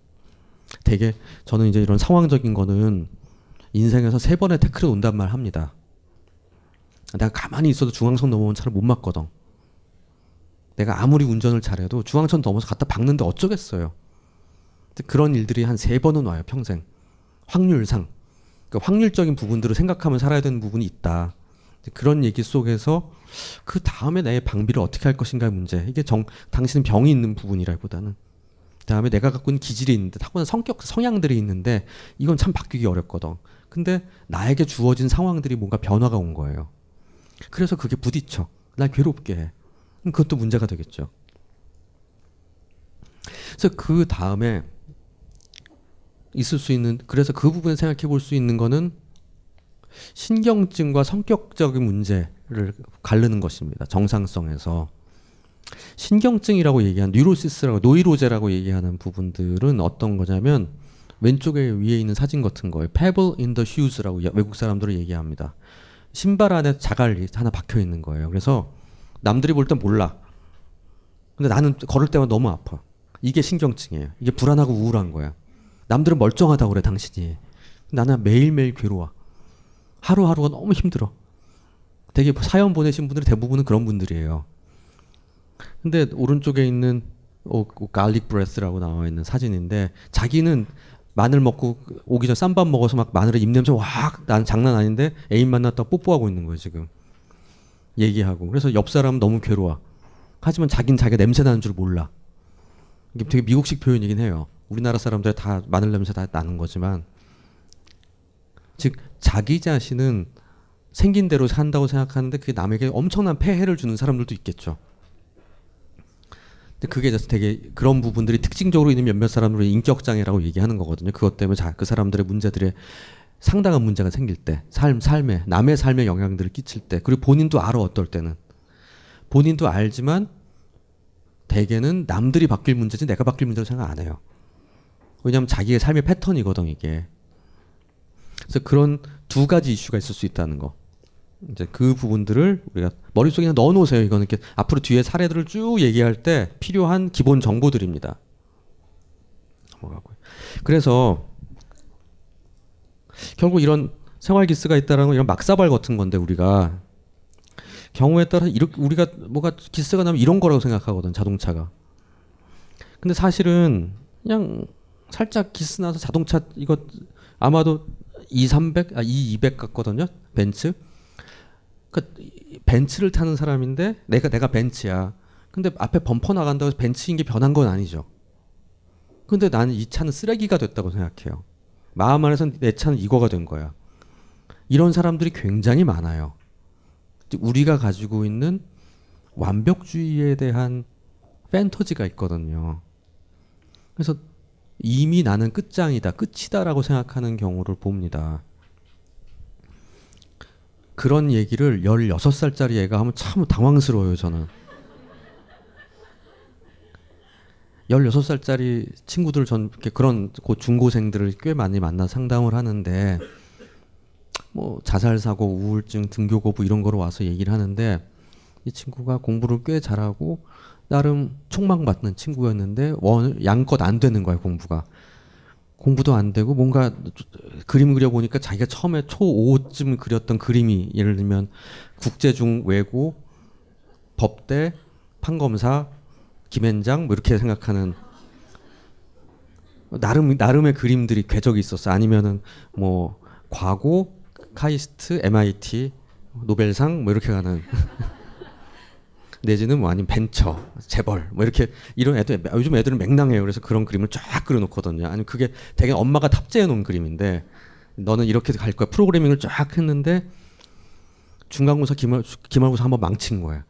대개 저는 이제 이런 상황적인 거는 인생에서 세 번의 태클을 온단 말 합니다. 내가 가만히 있어도 중앙선 넘어온 차를 못 막거든. 내가 아무리 운전을 잘해도 중앙선 넘어서 갖다 박는데 어쩌겠어요. 그런 일들이 한 세 번은 와요 평생. 확률상. 그러니까 확률적인 부분들을 생각하면 살아야 되는 부분이 있다. 그런 얘기 속에서 그 다음에 내 방비를 어떻게 할 것인가의 문제. 이게 정, 당신은 병이 있는 부분이라기보다는. 다음에 내가 갖고 있는 기질이 있는데 타고난 성격 성향들이 있는데 이건 참 바뀌기 어렵거든. 근데 나에게 주어진 상황들이 뭔가 변화가 온 거예요. 그래서 그게 부딪혀. 날 괴롭게 해. 그것도 문제가 되겠죠. 그래서 그 다음에 있을 수 있는 그래서 그 부분을 생각해 볼 수 있는 거는 신경증과 성격적인 문제를 가르는 것입니다. 정상성에서 신경증이라고 얘기한 neurosis라고 노이로제라고 얘기하는 부분들은 어떤 거냐면 왼쪽에 위에 있는 사진 같은 거예요. Pebble in the shoes라고 외국 사람들은 얘기합니다. 신발 안에 자갈이 하나 박혀 있는 거예요. 그래서 남들이 볼 땐 몰라. 근데 나는 걸을 때만 너무 아파. 이게 신경증이에요. 이게 불안하고 우울한 거야. 남들은 멀쩡하다고 그래, 당신이. 나는 매일매일 괴로워. 하루하루가 너무 힘들어. 되게 사연 보내신 분들이 대부분은 그런 분들이에요. 근데 오른쪽에 있는 오, garlic breath라고 나와 있는 사진인데 자기는 마늘 먹고 오기 전 쌈밥 먹어서 막 마늘에 입냄새 확 나 장난 아닌데 애인 만났다 뽀뽀하고 있는 거예요 지금. 얘기하고. 그래서 옆 사람 너무 괴로워. 하지만 자긴 자기가 냄새 나는 줄 몰라. 이게 되게 미국식 표현이긴 해요. 우리나라 사람들 다 마늘 냄새 다 나는 거지만. 즉 자기 자신은 생긴 대로 산다고 생각하는데 그게 남에게 엄청난 폐해를 주는 사람들도 있겠죠. 근데 그게 되게 그런 부분들이 특징적으로 있는 몇몇 사람들을 인격 장애라고 얘기하는 거거든요. 그것 때문에 자, 그 사람들의 문제들의 상당한 문제가 생길 때, 삶 삶에 남의 삶에 영향들을 끼칠 때, 그리고 본인도 알아 어떨 때는 본인도 알지만 대개는 남들이 바뀔 문제지 내가 바뀔 문제로 생각 안 해요. 왜냐하면 자기의 삶의 패턴이거든 이게. 그래서 그런 두 가지 이슈가 있을 수 있다는 거. 이제 그 부분들을 우리가 머릿속에 넣어놓으세요. 이거는 이렇게 앞으로 뒤에 사례들을 쭉 얘기할 때 필요한 기본 정보들입니다. 넘어가고요. 그래서 결국 이런 생활 기스가 있다라는 건 이런 막사발 같은 건데 우리가 경우에 따라 이렇게 우리가 뭐가 기스가 나면 이런 거라고 생각하거든 자동차가. 근데 사실은 그냥 살짝 기스 나서 자동차 이거 아마도 2 300, 아, 2 200 같거든요. 벤츠. 그 벤츠를 타는 사람인데 내가 내가 벤츠야. 근데 앞에 범퍼 나간다고 해서 벤츠인 게 변한 건 아니죠. 근데 나는 이 차는 쓰레기가 됐다고 생각해요. 마음 안에서 내 차는 이거가 된 거야. 이런 사람들이 굉장히 많아요. 우리가 가지고 있는 완벽주의에 대한 팬터지가 있거든요. 그래서 이미 나는 끝장이다, 끝이다라고 생각하는 경우를 봅니다. 그런 얘기를 16살짜리 애가 하면 참 당황스러워요, 저는. 16살짜리 친구들 전 그런 고 중고생들을 꽤 많이 만나 상담을 하는데 뭐 자살 사고, 우울증, 등교 거부 이런 거로 와서 얘기를 하는데 이 친구가 공부를 꽤 잘하고 나름 촉망받는 친구였는데 원 양껏 안 되는 거야, 공부가. 공부도 안 되고 뭔가 그림 그려 보니까 자기가 처음에 초5쯤 그렸던 그림이 예를 들면 국제중 외고 법대 판검사 김앤장 뭐 이렇게 생각하는 나름 나름의 그림들이 궤적이 있었어. 아니면은 뭐 과고 카이스트 MIT 노벨상 뭐 이렇게 가는 내지는 뭐 아니면 벤처 재벌 뭐 이렇게 이런 애들 요즘 애들은 맹랑해요. 그래서 그런 그림을 쫙 그려놓거든요. 아니면 그게 되게 엄마가 탑재해 놓은 그림인데 너는 이렇게 갈 거야. 프로그래밍을 쫙 했는데 중간고사 기말 기말고사 한번 망친 거야.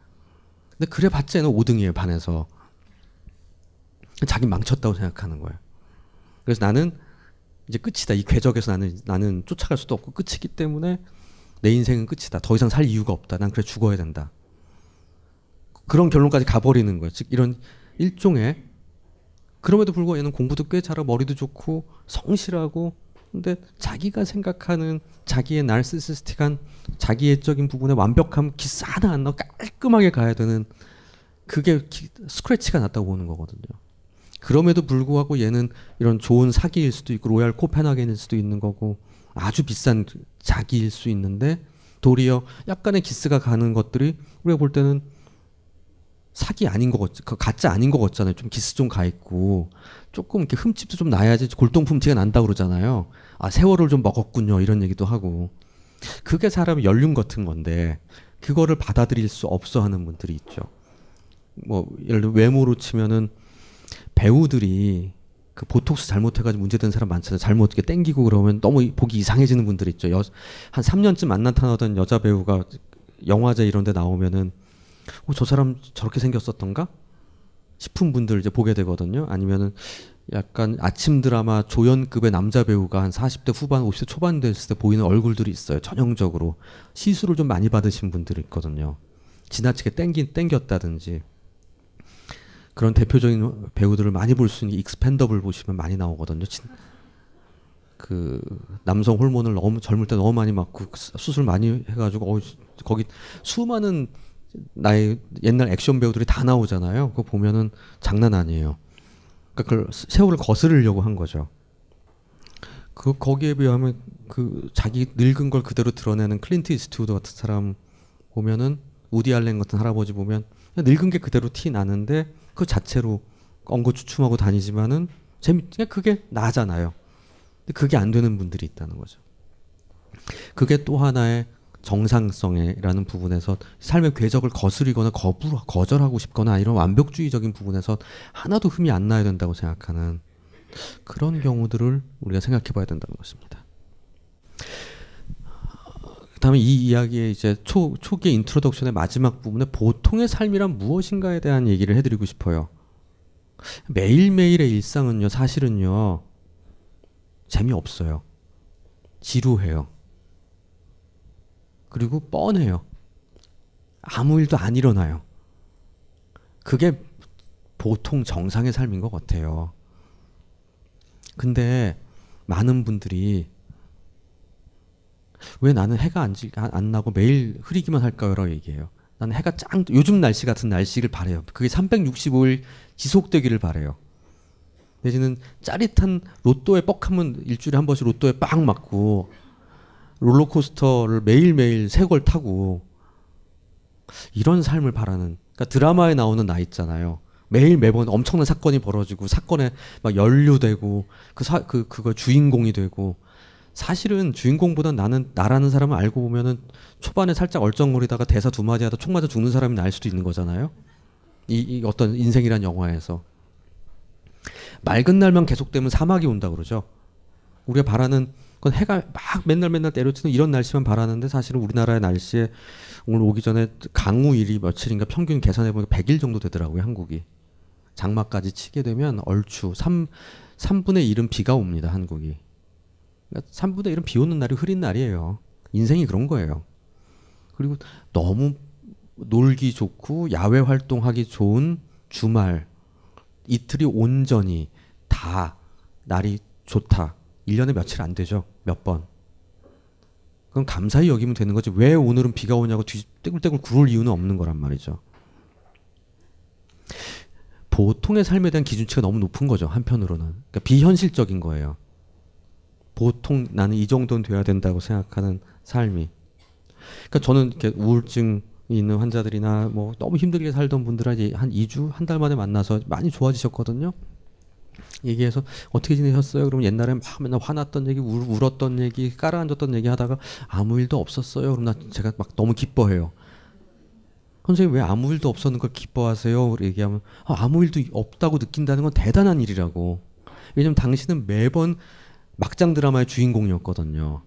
근데 그래 봤자 얘는 5등이에요 반에서. 자기 망쳤다고 생각하는 거예요. 그래서 나는 이제 끝이다. 이 궤적에서 나는 나는 쫓아갈 수도 없고 끝이기 때문에 내 인생은 끝이다. 더 이상 살 이유가 없다. 난 그래 죽어야 된다. 그런 결론까지 가버리는 거예요. 즉 이런 일종의 그럼에도 불구하고 얘는 공부도 꽤 잘하고 머리도 좋고 성실하고 근데 자기가 생각하는 자기의 날시시스틱한 자기애적인 부분에 완벽함 기스 하나 안 넣어 깔끔하게 가야 되는 그게 기, 스크래치가 났다고 보는 거거든요. 그럼에도 불구하고 얘는 이런 좋은 사기일 수도 있고 로얄 코펜하겐일 수도 있는 거고 아주 비싼 자기일 수 있는데 도리어 약간의 기스가 가는 것들이 우리가 볼 때는 사기 아닌 거 같, 그 가짜 아닌 거 같잖아요. 좀 기스 좀 가 있고 조금 이렇게 흠집도 좀 나야지 골동품 티가 난다 그러잖아요. 아 세월을 좀 먹었군요 이런 얘기도 하고 그게 사람의 연륜 같은 건데 그거를 받아들일 수 없어 하는 분들이 있죠. 뭐 예를 들어 외모로 치면은 배우들이 그 보톡스 잘못해가지고 문제된 사람 많잖아요. 잘못 이렇게 땡기고 그러면 너무 보기 이상해지는 분들 있죠. 여, 한 3년쯤 안 나타나던 여자 배우가 영화제 이런 데 나오면은 어, 저 사람 저렇게 생겼었던가? 싶은 분들 이제 보게 되거든요. 아니면은 약간 아침 드라마 조연급의 남자 배우가 한 40대 후반, 50대 초반 됐을 때 보이는 얼굴들이 있어요. 전형적으로. 시술을 좀 많이 받으신 분들이 있거든요. 지나치게 땡긴, 땡겼다든지. 그런 대표적인 배우들을 많이 볼 수 있는 Expendable 보시면 많이 나오거든요. 그 남성 호르몬을 너무 젊을 때 너무 많이 맞고 수술 많이 해가지고 어, 거기 수많은 나의 옛날 액션 배우들이 다 나오잖아요. 그거 보면은 장난 아니에요. 그러니까 그걸 세월을 거스르려고 한 거죠. 그 거기에 비하면 그 자기 늙은 걸 그대로 드러내는 클린트 이스트우드 같은 사람 보면은 우디 알렌 같은 할아버지 보면 늙은 게 그대로 티 나는데 그 자체로 엉거주춤하고 다니지만은 재미 그게 나잖아요. 근데 그게 안 되는 분들이 있다는 거죠. 그게 또 하나의 정상성이라는 부분에서 삶의 궤적을 거스리거나 거부 거절하고 싶거나 이런 완벽주의적인 부분에서 하나도 흠이 안 나야 된다고 생각하는 그런 경우들을 우리가 생각해 봐야 된다는 것입니다. 그다음에 이 이야기의 이제 초 초기 introduction의 마지막 부분에 보통의 삶이란 무엇인가에 대한 얘기를 해드리고 싶어요. 매일매일의 일상은요, 사실은요, 재미없어요. 지루해요. 그리고 뻔해요. 아무 일도 안 일어나요. 그게 보통 정상의 삶인 것 같아요. 근데 많은 분들이 왜 나는 해가 안, 지, 안, 안 나고 매일 흐리기만 할까요 라고 얘기해요. 나는 해가 짱 요즘 날씨 같은 날씨를 바래요. 그게 365일 지속되기를 바래요. 내지는 짜릿한 로또에 뻑하면 일주일에 한 번씩 로또에 빵 맞고 롤러코스터를 매일매일 새 걸 타고 이런 삶을 바라는 그러니까 드라마에 나오는 나 있잖아요. 매일 매번 엄청난 사건이 벌어지고 사건에 막 연루되고 그 사 그 그거 주인공이 되고 사실은 주인공보다 나는 나라는 사람을 알고 보면은 초반에 살짝 얼쩡거리다가 대사 두 마디 하다 총 맞아 죽는 사람이 날 수도 있는 거잖아요. 이, 이 어떤 인생이란 영화에서 맑은 날만 계속되면 사막이 온다 그러죠. 우리가 바라는 건 해가 막 맨날 맨날 때려치는 이런 날씨만 바라는데 사실은 우리나라의 날씨에 오늘 오기 전에 강우일이 며칠인가 평균 계산해 보니까 100일 정도 되더라고요, 한국이. 장마까지 치게 되면 얼추 3 3분의 1은 비가 옵니다, 한국이. 그러니까 3분의 1은 비 오는 날이 흐린 날이에요. 인생이 그런 거예요. 그리고 너무 놀기 좋고 야외 활동하기 좋은 주말 이틀이 온전히 다 날이 좋다. 1년에 며칠 안 되죠. 몇 번. 그럼 감사히 여기면 되는 거지. 왜 오늘은 비가 오냐고 뒤 떼굴떼굴 구를 이유는 없는 거란 말이죠. 보통의 삶에 대한 기준치가 너무 높은 거죠. 한편으로는. 그러니까 비현실적인 거예요. 보통 나는 이 정도는 돼야 된다고 생각하는 삶이. 그러니까 저는 이렇게 우울증 있는 환자들이나 뭐 너무 힘들게 살던 분들은 한 2주, 한 달 만에 만나서 많이 좋아지셨거든요. 얘기해서 어떻게 지내셨어요? 그러면 옛날에 막 맨날 화났던 얘기, 울, 울었던 얘기, 깔아앉았던 얘기 하다가 아무 일도 없었어요. 그럼 나 제가 막 너무 기뻐해요. 선생님 왜 아무 일도 없었는 걸 기뻐하세요? 얘기하면 아, 무 일도 없다고 느낀다는 건 대단한 일이라고. 왜냐면 당신은 매번 막장 드라마의 주인공이었거든요.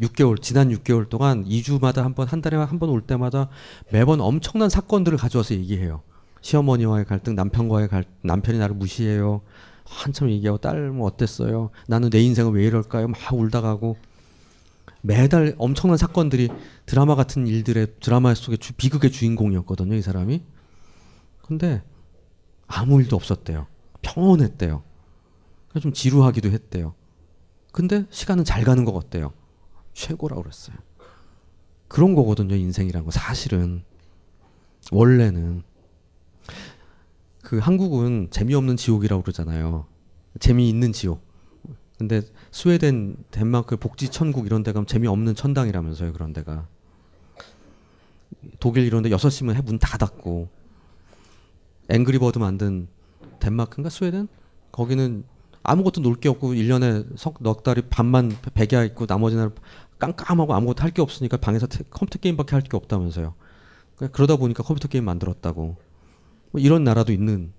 6개월 지난 6개월 동안 2주마다 한 번 한 달에 한 번 올 때마다 매번 엄청난 사건들을 가져와서 얘기해요. 시어머니와의 갈등, 남편과의 갈등, 남편이 나를 무시해요. 한참 얘기하고 딸 뭐 어땠어요? 나는 내 인생은 왜 이럴까요? 막 울다 가고 매달 엄청난 사건들이 드라마 같은 일들의 드라마 속의 주, 비극의 주인공이었거든요, 이 사람이. 근데 아무 일도 없었대요. 평온했대요. 좀 지루하기도 했대요. 근데 시간은 잘 가는 것 같대요. 최고라고 그랬어요. 그런 거거든요, 인생이란 거. 사실은. 원래는. 그 한국은 재미없는 지옥이라고 그러잖아요. 재미있는 지옥. 근데 스웨덴, 덴마크 복지 천국 이런 데 가면 재미없는 천당이라면서요. 그런 데가. 독일 이런 데 6시면 해문 다 닫고 앵그리버드 만든 덴마크인가 스웨덴? 거기는 아무것도 놀 게 없고 1년에 석, 넉 달이 반만 백야 있고 나머지 날 깜깜하고 아무것도 할 게 없으니까 방에서 테, 컴퓨터 게임밖에 할 게 없다면서요. 그러다 보니까 컴퓨터 게임 만들었다고. 뭐 이런 나라도 있는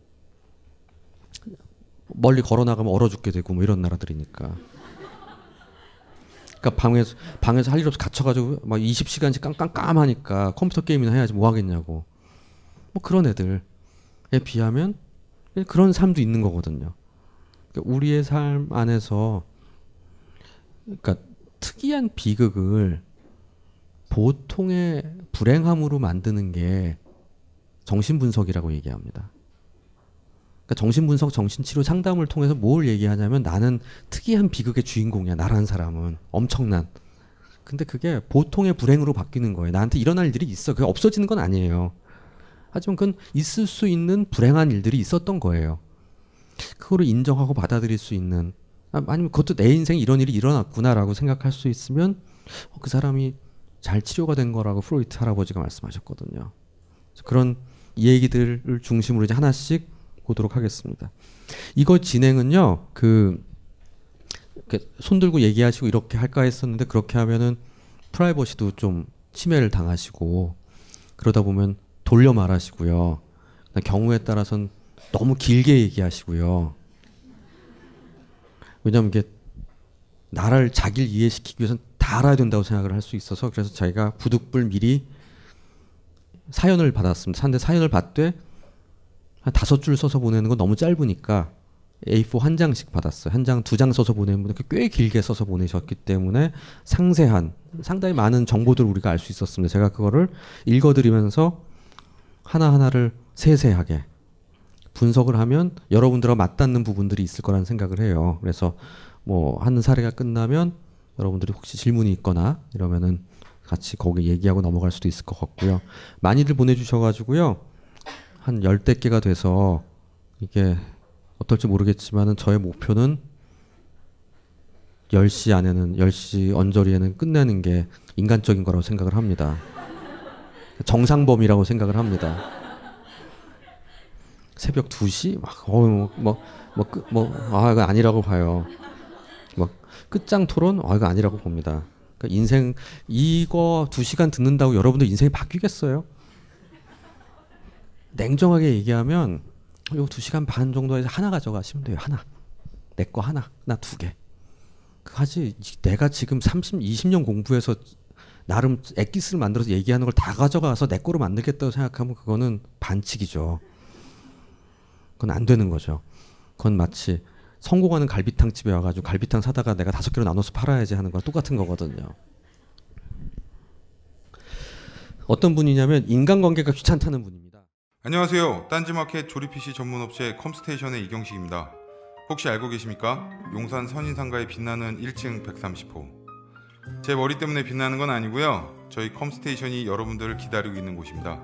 멀리 걸어 나가면 얼어 죽게 되고 뭐 이런 나라들이니까. 그러니까 방에서 방에서 할 일 없이 갇혀가지고 막 20시간씩 깜깜깜하니까 컴퓨터 게임이나 해야지 뭐 하겠냐고. 뭐 그런 애들에 비하면 그런 삶도 있는 거거든요. 그러니까 우리의 삶 안에서 그러니까 특이한 비극을 보통의 불행함으로 만드는 게 정신분석이라고 얘기합니다. 그러니까 정신분석, 정신치료 상담을 통해서 뭘 얘기하냐면 나는 특이한 비극의 주인공이야. 나라는 사람은 엄청난. 근데 그게 보통의 불행으로 바뀌는 거예요. 나한테 일어날 일들이 있어. 그게 없어지는 건 아니에요. 하지만 그건 있을 수 있는 불행한 일들이 있었던 거예요. 그거를 인정하고 받아들일 수 있는 아, 아니면 그것도 내 인생에 이런 일이 일어났구나라고 생각할 수 있으면 어, 그 사람이 잘 치료가 된 거라고 프로이트 할아버지가 말씀하셨거든요. 그런 얘기들을 중심으로 이제 하나씩 보도록 하겠습니다. 이거 진행은요, 그, 손 들고 얘기하시고 이렇게 할까 했었는데 그렇게 하면은 프라이버시도 좀 침해를 당하시고 그러다 보면 돌려 말하시고요. 경우에 따라서는 너무 길게 얘기하시고요. 왜냐하면 이게 나를 자기를 이해시키기 위해서는 다 알아야 된다고 생각을 할 수 있어서 그래서 저희가 부득불 미리 사연을 받았습니다. 산데 사연을 받되 한 다섯 줄 써서 보내는 건 너무 짧으니까 A4 한 장씩 받았어요. 한 장, 두 장 써서 보내는 분들 꽤 길게 써서 보내셨기 때문에 상세한, 상당히 많은 정보들을 우리가 알 수 있었습니다. 제가 그거를 읽어드리면서 하나하나를 세세하게 분석을 하면 여러분들과 맞닿는 부분들이 있을 거라는 생각을 해요. 그래서 뭐 하는 사례가 끝나면 여러분들이 혹시 질문이 있거나 이러면은 같이 거기 얘기하고 넘어갈 수도 있을 것 같고요. 많이들 보내주셔가지고요. 한 열대 개가 돼서 이게 어떨지 모르겠지만은 저의 목표는 10시 안에는 10시 언저리에는 끝내는 게 인간적인 거라고 생각을 합니다. 정상범이라고 생각을 합니다. 새벽 2시 막 어우 뭐뭐뭐아 이거 아니라고 봐요. 막 끝장 토론 아 이거 아니라고 봅니다. 그러니까 인생 이거 2시간 듣는다고 여러분들 인생이 바뀌겠어요? 냉정하게 얘기하면 요 2시간 반 정도에서 하나 가져가시면 돼요. 하나. 내 거 하나. 나 두 개. 하지 내가 지금 30, 20년 공부해서 나름 엑기스를 만들어서 얘기하는 걸 다 가져가서 내 거로 만들겠다고 생각하면 그거는 반칙이죠. 그건 안 되는 거죠. 그건 마치 성공하는 갈비탕 집에 와가지고 갈비탕 사다가 내가 다섯 개로 나눠서 팔아야지 하는 거랑 똑같은 거거든요. 어떤 분이냐면 인간관계가 귀찮다는 분입니다. 안녕하세요. 딴지마켓 조립 PC 전문 업체 컴스테이션의 이경식입니다. 혹시 알고 계십니까? 용산 선인상가에 빛나는 1층 130호. 제 머리 때문에 빛나는 건 아니고요. 저희 컴스테이션이 여러분들을 기다리고 있는 곳입니다.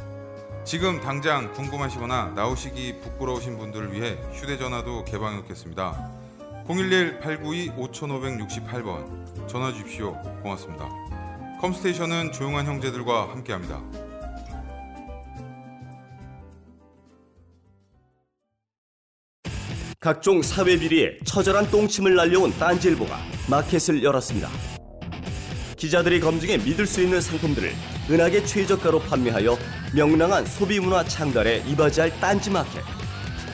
지금 당장 궁금하시거나 나오시기 부끄러우신 분들을 위해 휴대전화도 개방해놓겠습니다. 011-892-5568번 전화 주십시오. 고맙습니다. 컴스테이션은 조용한 형제들과 함께합니다. 각종 사회 비리에 처절한 똥침을 날려온 딴지일보가 마켓을 열었습니다. 기자들이 검증해 믿을 수 있는 상품들을 은하계 최저가로 판매하여 명랑한 소비 문화 창달에 이바지할 딴지 마켓.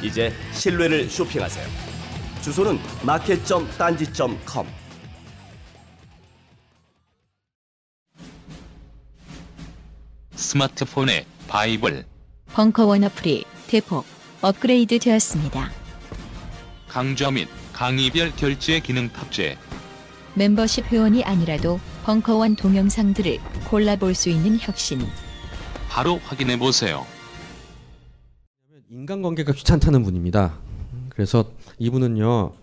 이제 신뢰를 쇼핑하세요. 주소는 마켓.딴지.com. 스마트폰의 바이블 벙커원 어플이 대폭 업그레이드 되었습니다. 강좌 및 강의별 결제 기능 탑재 멤버십 회원이 아니라도 벙커원 동영상들을 골라볼 수 있는 혁신. 바로 확인해 보세요. 인간관계가 귀찮다는 분입니다. 그래서 이분은요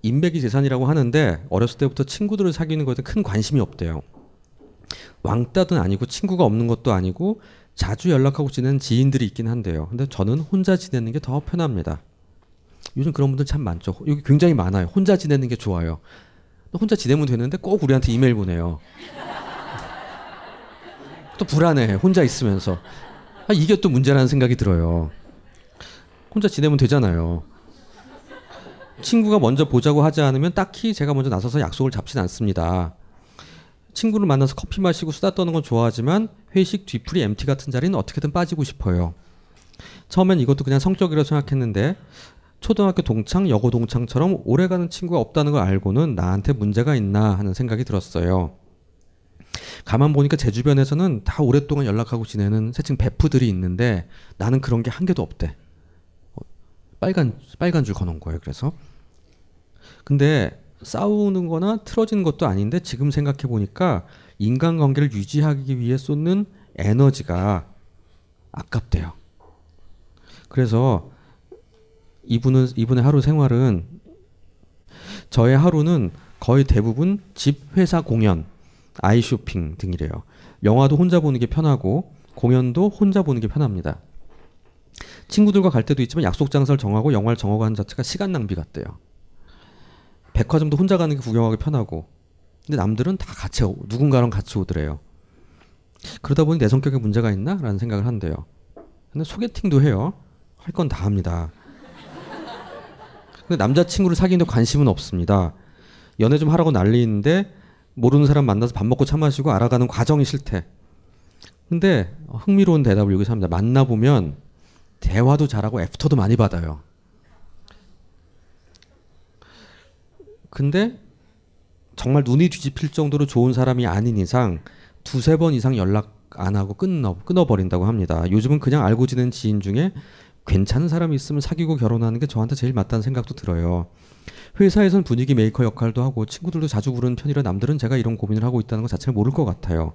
인맥이 재산이라고 하는데 어렸을 때부터 친구들을 사귀는 것에 큰 관심이 없대요. 왕따도 아니고 친구가 없는 것도 아니고 자주 연락하고 지내는 지인들이 있긴 한데요. 근데 저는 혼자 지내는 게 더 편합니다. 요즘 그런 분들 참 많죠. 여기 굉장히 많아요. 혼자 지내는 게 좋아요. 혼자 지내면 되는데 꼭 우리한테 이메일 보내요. 또 불안해. 혼자 있으면서. 아, 이게 또 문제라는 생각이 들어요. 혼자 지내면 되잖아요. 친구가 먼저 보자고 하지 않으면 딱히 제가 먼저 나서서 약속을 잡진 않습니다. 친구를 만나서 커피 마시고 수다 떠는 건 좋아하지만 회식 뒤풀이 MT 같은 자리는 어떻게든 빠지고 싶어요. 처음엔 이것도 그냥 성적이라고 생각했는데 초등학교 동창, 여고 동창처럼 오래가는 친구가 없다는 걸 알고는 나한테 문제가 있나 하는 생각이 들었어요. 가만 보니까 제 주변에서는 다 오랫동안 연락하고 지내는 새칭 베프들이 있는데 나는 그런 게 한 개도 없대. 어, 빨간 빨간 줄 거놓은 거예요. 그래서 근데 싸우는 거나 틀어지는 것도 아닌데 지금 생각해 보니까 인간관계를 유지하기 위해 쏟는 에너지가 아깝대요. 그래서 이분은 이분의 하루 생활은 저의 하루는 거의 대부분 집, 회사 공연, 아이 쇼핑 등이래요. 영화도 혼자 보는 게 편하고 공연도 혼자 보는 게 편합니다. 친구들과 갈 때도 있지만 약속 장소를 정하고 영화를 정하고 하는 자체가 시간 낭비 같대요. 백화점도 혼자 가는 게 구경하기 편하고 근데 남들은 다 같이 오, 누군가랑 같이 오더래요. 그러다 보니 내 성격에 문제가 있나? 라는 생각을 한대요. 근데 소개팅도 해요. 할 건 다 합니다. 근데 남자친구를 사귀는데 관심은 없습니다. 연애 좀 하라고 난리인데 모르는 사람 만나서 밥 먹고 차 마시고 알아가는 과정이 싫대. 근데 흥미로운 대답을 여기서 합니다. 만나보면 대화도 잘하고 애프터도 많이 받아요. 근데 정말 눈이 뒤집힐 정도로 좋은 사람이 아닌 이상 두세 번 이상 연락 안 하고 끊어 끊어버린다고 합니다. 요즘은 그냥 알고 지낸 지인 중에 괜찮은 사람이 있으면 사귀고 결혼하는 게 저한테 제일 맞다는 생각도 들어요. 회사에선 분위기 메이커 역할도 하고 친구들도 자주 부르는 편이라 남들은 제가 이런 고민을 하고 있다는 것 자체를 모를 것 같아요.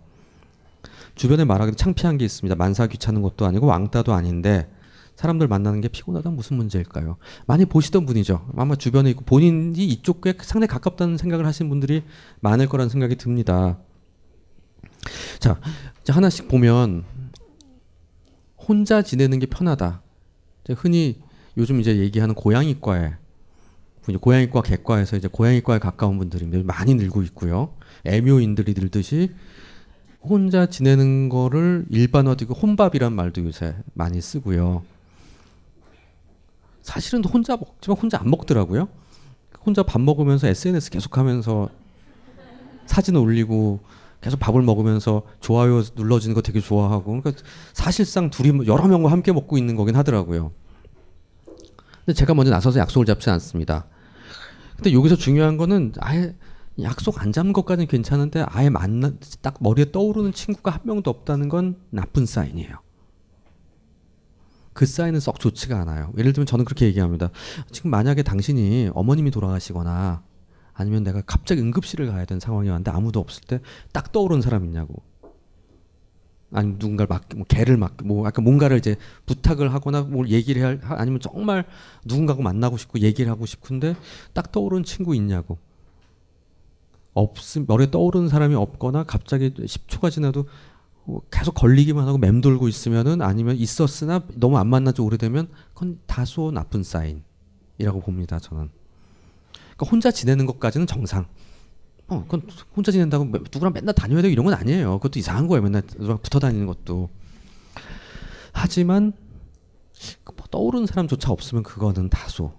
주변에 말하기도 창피한 게 있습니다. 만사 귀찮은 것도 아니고 왕따도 아닌데 사람들 만나는 게 피곤하다 무슨 문제일까요? 많이 보시던 분이죠. 아마 주변에 있고 본인이 이쪽에 상당히 가깝다는 생각을 하시는 분들이 많을 거라는 생각이 듭니다. 자, 하나씩 보면 혼자 지내는 게 편하다. 흔히 요즘 이제 얘기하는 고양이과에 고양이과 객과에서 이제 고양이과에 가까운 분들이 많이 늘고 있고요. 애묘인들이 늘듯이 혼자 지내는 거를 일반화되고 혼밥이란 말도 요새 많이 쓰고요. 사실은 혼자 먹지만 혼자 안 먹더라고요. 혼자 밥 먹으면서 SNS 계속하면서 사진 올리고 계속 밥을 먹으면서 좋아요 눌러주는 거 되게 좋아하고 그러니까 사실상 둘이 여러 명과 함께 먹고 있는 거긴 하더라고요. 근데 제가 먼저 나서서 약속을 잡지 않습니다. 근데 여기서 중요한 거는 아예 약속 안 잡는 것까지는 괜찮은데 아예 만나 딱 머리에 떠오르는 친구가 한 명도 없다는 건 나쁜 사인이에요. 그 사인은 썩 좋지가 않아요. 예를 들면 저는 그렇게 얘기합니다. 지금 만약에 당신이 어머님이 돌아가시거나 아니면 내가 갑자기 응급실을 가야 되는 상황이 왔는데 아무도 없을 때 딱 떠오르는 사람 있냐고. 아니면 누군가를 맡, 뭐 개를 맡, 뭐 약간 뭔가를 이제 부탁을 하거나 뭘 얘기를 할, 아니면 정말 누군가하고 만나고 싶고 얘기를 하고 싶은데 딱 떠오르는 친구 있냐고. 없음, 머리에 떠오르는 사람이 없거나 갑자기 10초가 지나도 뭐 계속 걸리기만 하고 맴돌고 있으면은 아니면 있었으나 너무 안 만나지 오래되면 그건 다소 나쁜 사인이라고 봅니다. 저는. 그러니까 혼자 지내는 것까지는 정상. 어, 그건 혼자 지낸다고 누구랑 맨날 다녀야 되고 이런 건 아니에요. 그것도 이상한 거예요. 맨날 누구랑 붙어 다니는 것도. 하지만 뭐 떠오르는 사람조차 없으면 그거는 다소.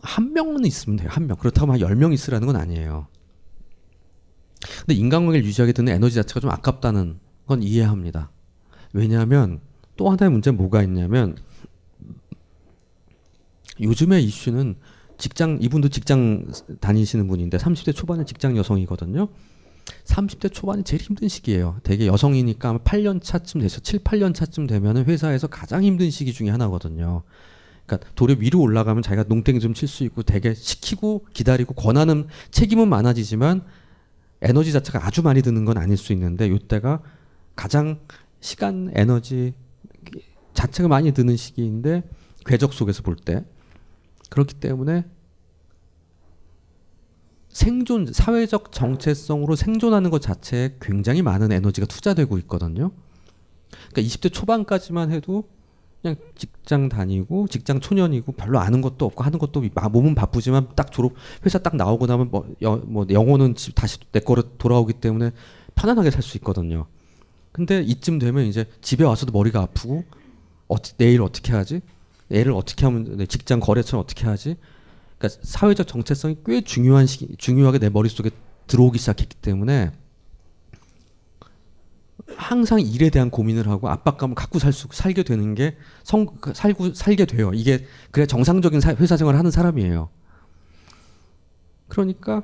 한 명은 있으면 돼요. 한 명. 그렇다고 한열명 있으라는 건 아니에요. 근데 인간관계를 유지하게 되는 에너지 자체가 좀 아깝다는 건 이해합니다. 왜냐하면 또 하나의 문제는 뭐가 있냐면 요즘의 이슈는 직장 이분도 직장 다니시는 분인데 30대 초반의 직장 여성이거든요. 30대 초반이 제일 힘든 시기예요. 되게 여성이니까 8년 차쯤 돼서 7, 8년 차쯤 되면은 회사에서 가장 힘든 시기 중에 하나거든요. 그러니까 도리 위로 올라가면 자기가 농땡이 좀 칠 수 있고 되게 시키고 기다리고 권하는 책임은 많아지지만 에너지 자체가 아주 많이 드는 건 아닐 수 있는데 이때가 가장 시간 에너지 자체가 많이 드는 시기인데 궤적 속에서 볼 때 그렇기 때문에 생존 사회적 정체성으로 생존하는 것 자체에 굉장히 많은 에너지가 투자되고 있거든요. 그러니까 20대 초반까지만 해도 그냥 직장 다니고 직장 초년이고 별로 아는 것도 없고 하는 것도 몸은 바쁘지만 딱 졸업 회사 딱 나오고 나면 뭐, 여, 뭐 영어는 다시 내 거로 돌아오기 때문에 편안하게 살 수 있거든요. 근데 이쯤 되면 이제 집에 와서도 머리가 아프고 어, 내일 어떻게 하지? 애를 어떻게 하면 직장 거래처는 어떻게 하지? 그러니까 사회적 정체성이 꽤 중요한 시기, 중요하게 내 머릿속에 들어오기 시작했기 때문에 항상 일에 대한 고민을 하고 압박감을 갖고 살 수, 살게 되는 게 성, 살고, 살게 돼요. 이게 그래 정상적인 사, 회사 생활을 하는 사람이에요. 그러니까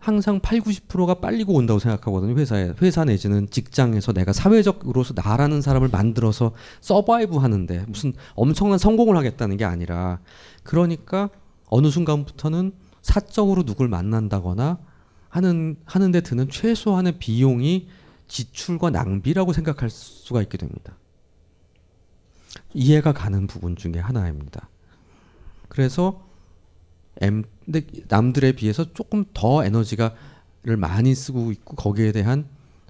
항상 8, 90%가 빨리고 온다고 생각하거든요. 회사에. 회사 내지는 직장에서 내가 사회적으로서 나라는 사람을 만들어서 서바이브 하는데 무슨 엄청난 성공을 하겠다는 게 아니라 그러니까 어느 순간부터는 사적으로 누굴 만난다거나 하는 하는데 드는 최소한의 비용이 지출과 낭비라고 생각할 수가 있게 됩니다. 이해가 가는 부분 중에 하나입니다. 그래서 M 근데 남들에 비해서 조금 더 에너지가를 많이 쓰고 있고 거기에 대한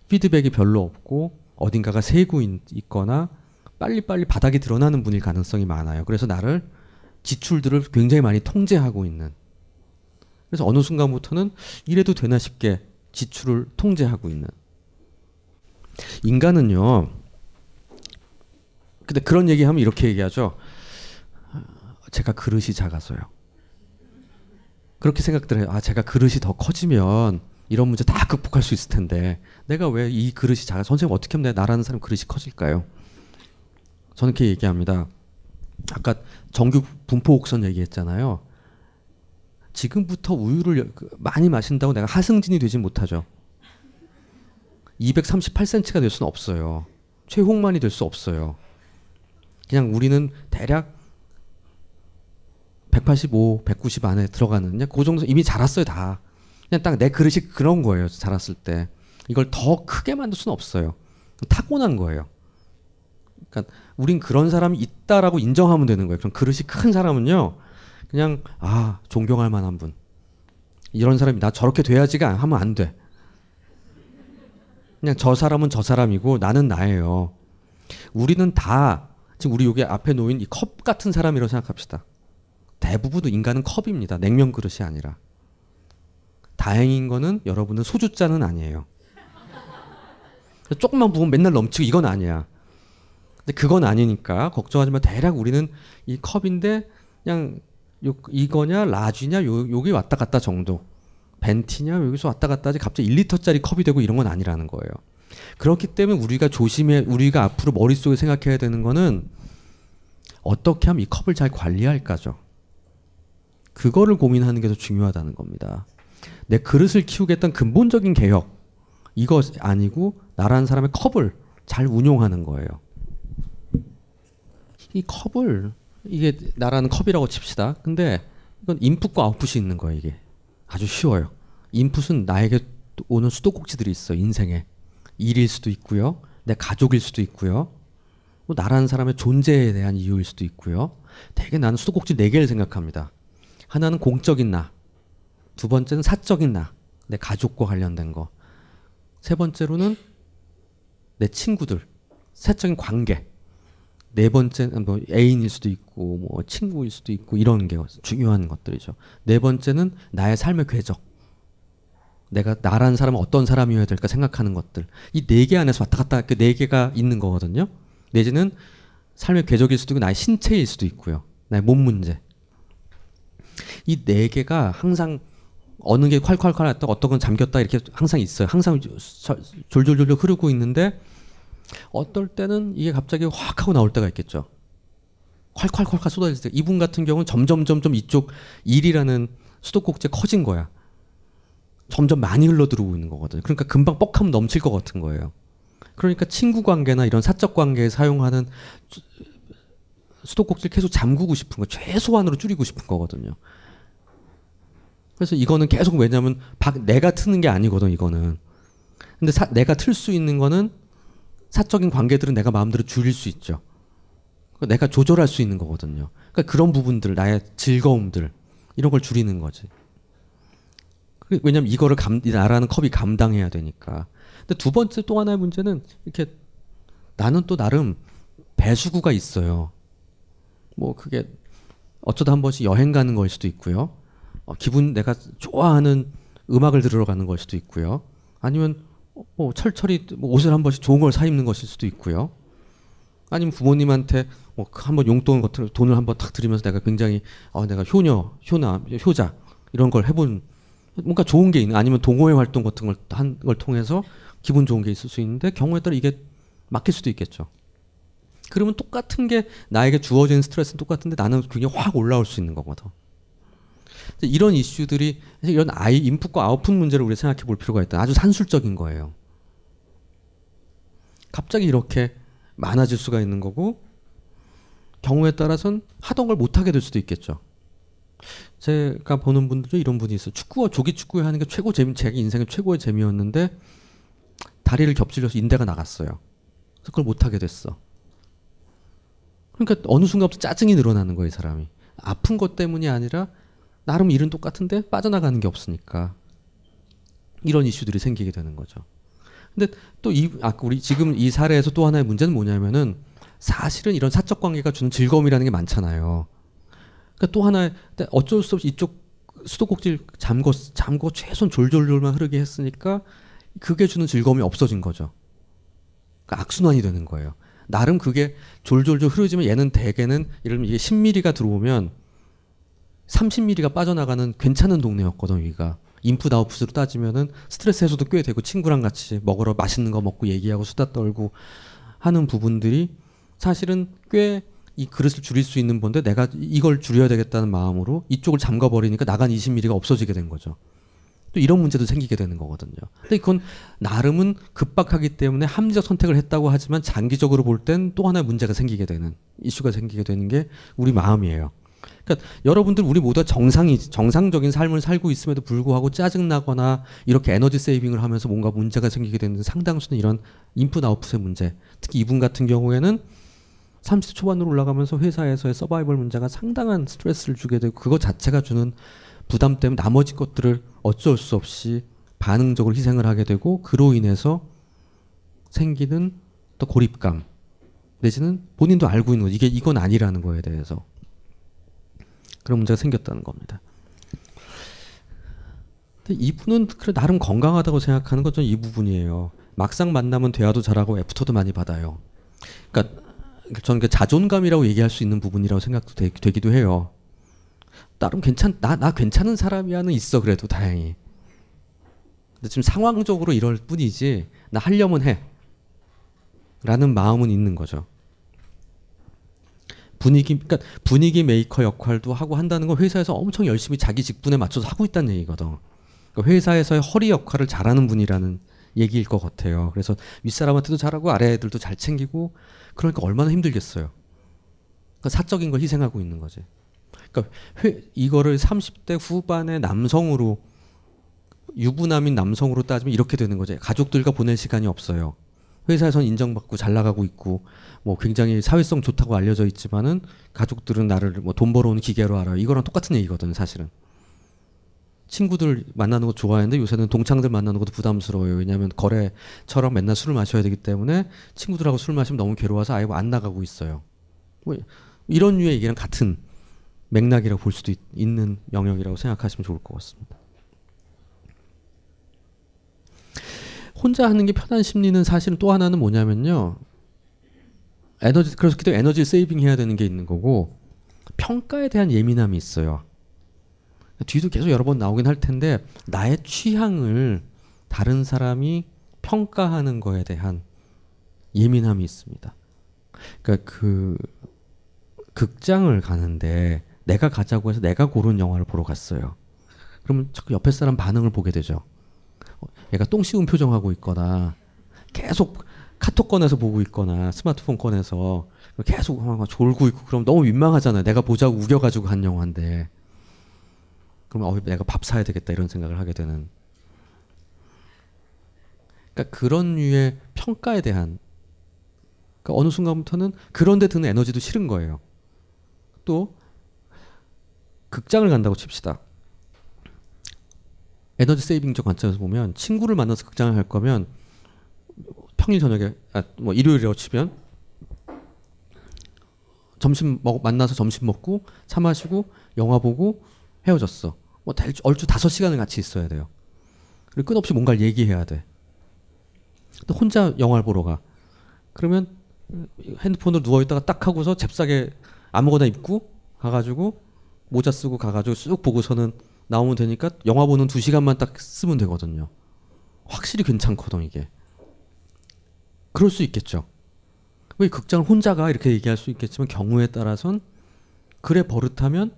피드백이 별로 없고 어딘가가 새고 있 거나 빨리빨리 바닥이 드러나는 분일 가능성이 많아요. 그래서 나를 지출들을 굉장히 많이 통제하고 있는. 그래서 어느 순간부터는 이래도 되나 싶게 지출을 통제하고 있는. 인간은요. 근데 그런 얘기하면 이렇게 얘기하죠. 제가 그릇이 작아서요. 그렇게 생각들 해요. 아, 제가 그릇이 더 커지면 이런 문제 다 극복할 수 있을 텐데 내가 왜 이 그릇이 작아? 선생님 어떻게 하면 나라는 사람 그릇이 커질까요? 저는 이렇게 얘기합니다. 아까 정규 분포 곡선 얘기했잖아요. 지금부터 우유를 그 많이 마신다고 내가 하승진이 되지 못하죠. 238cm가 될 수는 없어요. 최홍만이 될 수 없어요. 그냥 우리는 대략 185, 190 안에 들어가는 그냥 그 정도 이미 자랐어요 다. 그냥 딱 내 그릇이 그런 거예요 자랐을 때. 이걸 더 크게 만들 수는 없어요. 타고난 거예요. 그러니까 우린 그런 사람이 있다라고 인정하면 되는 거예요. 그럼 그릇이 큰 사람은요, 그냥 아 존경할 만한 분. 이런 사람이 나 저렇게 돼야지가 하면 안 돼. 그냥 저 사람은 저 사람이고 나는 나예요. 우리는 다 지금 우리 여기 앞에 놓인 이 컵 같은 사람이라고 생각합시다. 대부분 인간은 컵입니다. 냉면 그릇이 아니라. 다행인 거는 여러분은 소주잔은 아니에요. 조금만 부으면 맨날 넘치고 이건 아니야. 근데 그건 아니니까 걱정하지 마. 대략 우리는 이 컵인데 그냥 요, 이거냐 라지냐 요 요게 왔다 갔다 정도. 벤티냐 여기서 왔다 갔다 하지 갑자기 1리터짜리 컵이 되고 이런 건 아니라는 거예요. 그렇기 때문에 우리가 조심해 우리가 앞으로 머릿속에 생각해야 되는 거는 어떻게 하면 이 컵을 잘 관리할까죠. 그거를 고민하는 게 더 중요하다는 겁니다. 내 그릇을 키우겠다는 근본적인 개혁 이거 아니고 나라는 사람의 컵을 잘 운용하는 거예요. 이 컵을 이게 나라는 컵이라고 칩시다. 근데 이건 인풋과 아웃풋이 있는 거예요. 이게 아주 쉬워요. 인풋은 나에게 오는 수도꼭지들이 있어 인생에 일일 수도 있고요, 내 가족일 수도 있고요, 뭐 나라는 사람의 존재에 대한 이유일 수도 있고요. 대개 나는 수도꼭지 네 개를 생각합니다. 하나는 공적인 나, 두 번째는 사적인 나, 내 가족과 관련된 거, 세 번째로는 내 친구들, 사적인 관계. 네 번째는 뭐 애인일 수도 있고 뭐 친구일 수도 있고 이런 게 중요한 것들이죠. 네 번째는 나의 삶의 궤적. 내가 나라는 사람은 어떤 사람이어야 될까 생각하는 것들. 이 네 개 안에서 왔다 갔다 그 네 개가 있는 거거든요. 내지는 삶의 궤적일 수도 있고 나의 신체일 수도 있고요. 나의 몸 문제. 이 네 개가 항상 어느 게 콸콸콸 했다 어떤 건 잠겼다 이렇게 항상 있어요. 항상 졸졸졸졸 흐르고 있는데 어떨 때는 이게 갑자기 확 하고 나올 때가 있겠죠. 콸콸콸콸 쏟아질 때 이분 같은 경우는 점점 점점 이쪽 일이라는 수도꼭지에 커진 거야. 점점 많이 흘러 들어오고 있는 거거든요. 그러니까 금방 뻑하면 넘칠 것 같은 거예요. 그러니까 친구 관계나 이런 사적 관계에 사용하는 수도꼭지를 계속 잠그고 싶은 거, 최소한으로 줄이고 싶은 거거든요. 그래서 이거는 계속 왜냐면 내가 트는 게 아니거든 이거는. 근데 사, 내가 틀 수 있는 거는 사적인 관계들은 내가 마음대로 줄일 수 있죠. 내가 조절할 수 있는 거거든요. 그러니까 그런 부분들, 나의 즐거움들 이런 걸 줄이는 거지. 왜냐면 이거를 감, 나라는 컵이 감당해야 되니까. 근데 두 번째 또 하나의 문제는 이렇게 나는 또 나름 배수구가 있어요. 뭐 그게 어쩌다 한 번씩 여행 가는 걸 수도 있고요. 어, 기분 내가 좋아하는 음악을 들으러 가는 걸 수도 있고요. 아니면 뭐 철철이 뭐 옷을 한 번씩 좋은 걸 사 입는 것일 수도 있고요. 아니면 부모님한테 뭐 한번 용돈 같은 돈을 한번 탁 드리면서 내가 굉장히 어 내가 효녀, 효나, 효자 이런 걸 해본 뭔가 좋은 게 있는 아니면 동호회 활동 같은 걸 한 걸 통해서 기분 좋은 게 있을 수 있는데 경우에 따라 이게 막힐 수도 있겠죠. 그러면 똑같은 게 나에게 주어진 스트레스는 똑같은데 나는 굉장히 확 올라올 수 있는 거거든. 이런 이슈들이 이런 아이 인풋과 아웃풋 문제를 우리 생각해 볼 필요가 있다. 아주 산술적인 거예요. 갑자기 이렇게 많아질 수가 있는 거고 경우에 따라서는 하던 걸 못하게 될 수도 있겠죠. 제가 보는 분들 중 이런 분이 있어요. 축구와 조기 축구 하는 게 최고 재미, 제 인생의 최고의 재미였는데 다리를 겹질려서 인대가 나갔어요. 그래서 그걸 못하게 됐어. 그러니까 어느 순간부터 짜증이 늘어나는 거예요, 이 사람이. 아픈 것 때문이 아니라 나름 일은 똑같은데 빠져나가는 게 없으니까 이런 이슈들이 생기게 되는 거죠. 근데 또 이 아까 우리 지금 이 사례에서 또 하나의 문제는 뭐냐면은 사실은 이런 사적 관계가 주는 즐거움이라는 게 많잖아요. 그러니까 또 하나의 어쩔 수 없이 이쪽 수도꼭지를 잠궈 잠궈 최소한 졸졸졸만 흐르게 했으니까 그게 주는 즐거움이 없어진 거죠. 그러니까 악순환이 되는 거예요. 나름 그게 졸졸졸 흐르지만 얘는 대개는 예를 들면 이게 10mm가 들어오면 30mm가 빠져나가는 괜찮은 동네였거든 여기가. 인풋 아웃풋으로 따지면은 스트레스 해소도 꽤 되고 친구랑 같이 먹으러 맛있는 거 먹고 얘기하고 수다 떨고 하는 부분들이 사실은 꽤 이 그릇을 줄일 수 있는 건데 내가 이걸 줄여야 되겠다는 마음으로 이쪽을 잠가 버리니까 나간 20mm가 없어지게 된 거죠. 또 이런 문제도 생기게 되는 거거든요. 근데 그건 나름은 급박하기 때문에 합리적 선택을 했다고 하지만 장기적으로 볼 땐 또 하나의 문제가 생기게 되는 이슈가 생기게 되는 게 우리 마음이에요. 그러니까 여러분들 우리 모두가 정상이 정상적인 삶을 살고 있음에도 불구하고 짜증 나거나 이렇게 에너지 세이빙을 하면서 뭔가 문제가 생기게 되는 상당수는 이런 인풋 아웃풋의 문제. 특히 이분 같은 경우에는 30대 초반으로 올라가면서 회사에서의 서바이벌 문제가 상당한 스트레스를 주게 되고 그것 자체가 주는 부담 때문에 나머지 것들을 어쩔 수 없이 반응적으로 희생을 하게 되고 그로 인해서 생기는 또 고립감. 내지는 본인도 알고 있는 거 이게 이건 아니라는 거에 대해서 그런 문제가 생겼다는 겁니다. 근데 이분은 그래 나름 건강하다고 생각하는 건 이 부분이에요. 막상 만나면 대화도 잘하고 애프터도 많이 받아요. 그러니까 저는 그 자존감이라고 얘기할 수 있는 부분이라고 생각도 되, 기도 해요. 나름 괜찮 나 나 괜찮은 사람이야는 있어 그래도 다행히. 근데 지금 상황적으로 이럴 뿐이지 나 하려면 해. 라는 마음은 있는 거죠. 분위기 그러니까 분위기 메이커 역할도 하고 한다는 건 회사에서 엄청 열심히 자기 직분에 맞춰서 하고 있다는 얘기거든. 그러니까 회사에서의 허리 역할을 잘하는 분이라는 얘기일 것 같아요. 그래서 윗사람한테도 잘하고 아래 애들도 잘 챙기고 그러니까 얼마나 힘들겠어요. 그러니까 사적인 걸 희생하고 있는 거지. 그러니까 회, 이거를 30대 후반의 남성으로 유부남인 남성으로 따지면 이렇게 되는 거죠. 가족들과 보낼 시간이 없어요. 회사에선 인정받고 잘 나가고 있고 뭐 굉장히 사회성 좋다고 알려져 있지만은 가족들은 나를 뭐 돈 벌어오는 기계로 알아요. 이거랑 똑같은 얘기거든 사실은. 친구들 만나는 거 좋아하는데 요새는 동창들 만나는 것도 부담스러워요. 왜냐하면 거래처럼 맨날 술을 마셔야 되기 때문에 친구들하고 술 마시면 너무 괴로워서 아예 안 나가고 있어요. 뭐 이런 류의 얘기랑 같은 맥락이라고 볼 수도 있, 는 영역이라고 생각하시면 좋을 것 같습니다. 혼자 하는 게 편한 심리는 사실은 또 하나는 뭐냐면요. 에너지 그래서 그때 에너지 세이빙 해야 되는 게 있는 거고 평가에 대한 예민함이 있어요. 뒤도 계속 여러 번 나오긴 할 텐데 나의 취향을 다른 사람이 평가하는 거에 대한 예민함이 있습니다. 그러니까 그 극장을 가는데 내가 가자고 해서 내가 고른 영화를 보러 갔어요. 그러면 자꾸 옆에 사람 반응을 보게 되죠. 얘가 똥 씌운 표정하고 있거나 계속 카톡 꺼내서 보고 있거나 스마트폰 꺼내서 계속 막 졸고 있고 그럼 너무 민망하잖아요. 내가 보자고 우겨가지고 간 영화인데. 그러면 어, 내가 밥 사야 되겠다 이런 생각을 하게 되는. 그러니까 그런 류의 평가에 대한 그러니까 어느 순간부터는 그런 데 드는 에너지도 싫은 거예요. 또 극장을 간다고 칩시다. 에너지 세이빙적 관점에서 보면 친구를 만나서 극장을 갈 거면 평일 저녁에 아, 뭐 일요일이라고 치면 점심 먹 만나서 점심 먹고 차 마시고 영화 보고 헤어졌어. 뭐 얼추 다섯 시간을 같이 있어야 돼요. 그리고 끝없이 뭔가를 얘기해야 돼. 또 혼자 영화를 보러 가. 그러면 핸드폰으로 누워 있다가 딱 하고서 잽싸게 아무거나 입고 가가지고 모자 쓰고 가가지고 쑥 보고서는 나오면 되니까 영화 보는 두 시간만 딱 쓰면 되거든요. 확실히 괜찮거든 이게. 그럴 수 있겠죠. 왜 극장을 혼자가 이렇게 얘기할 수 있겠지만 경우에 따라선 그래 버릇하면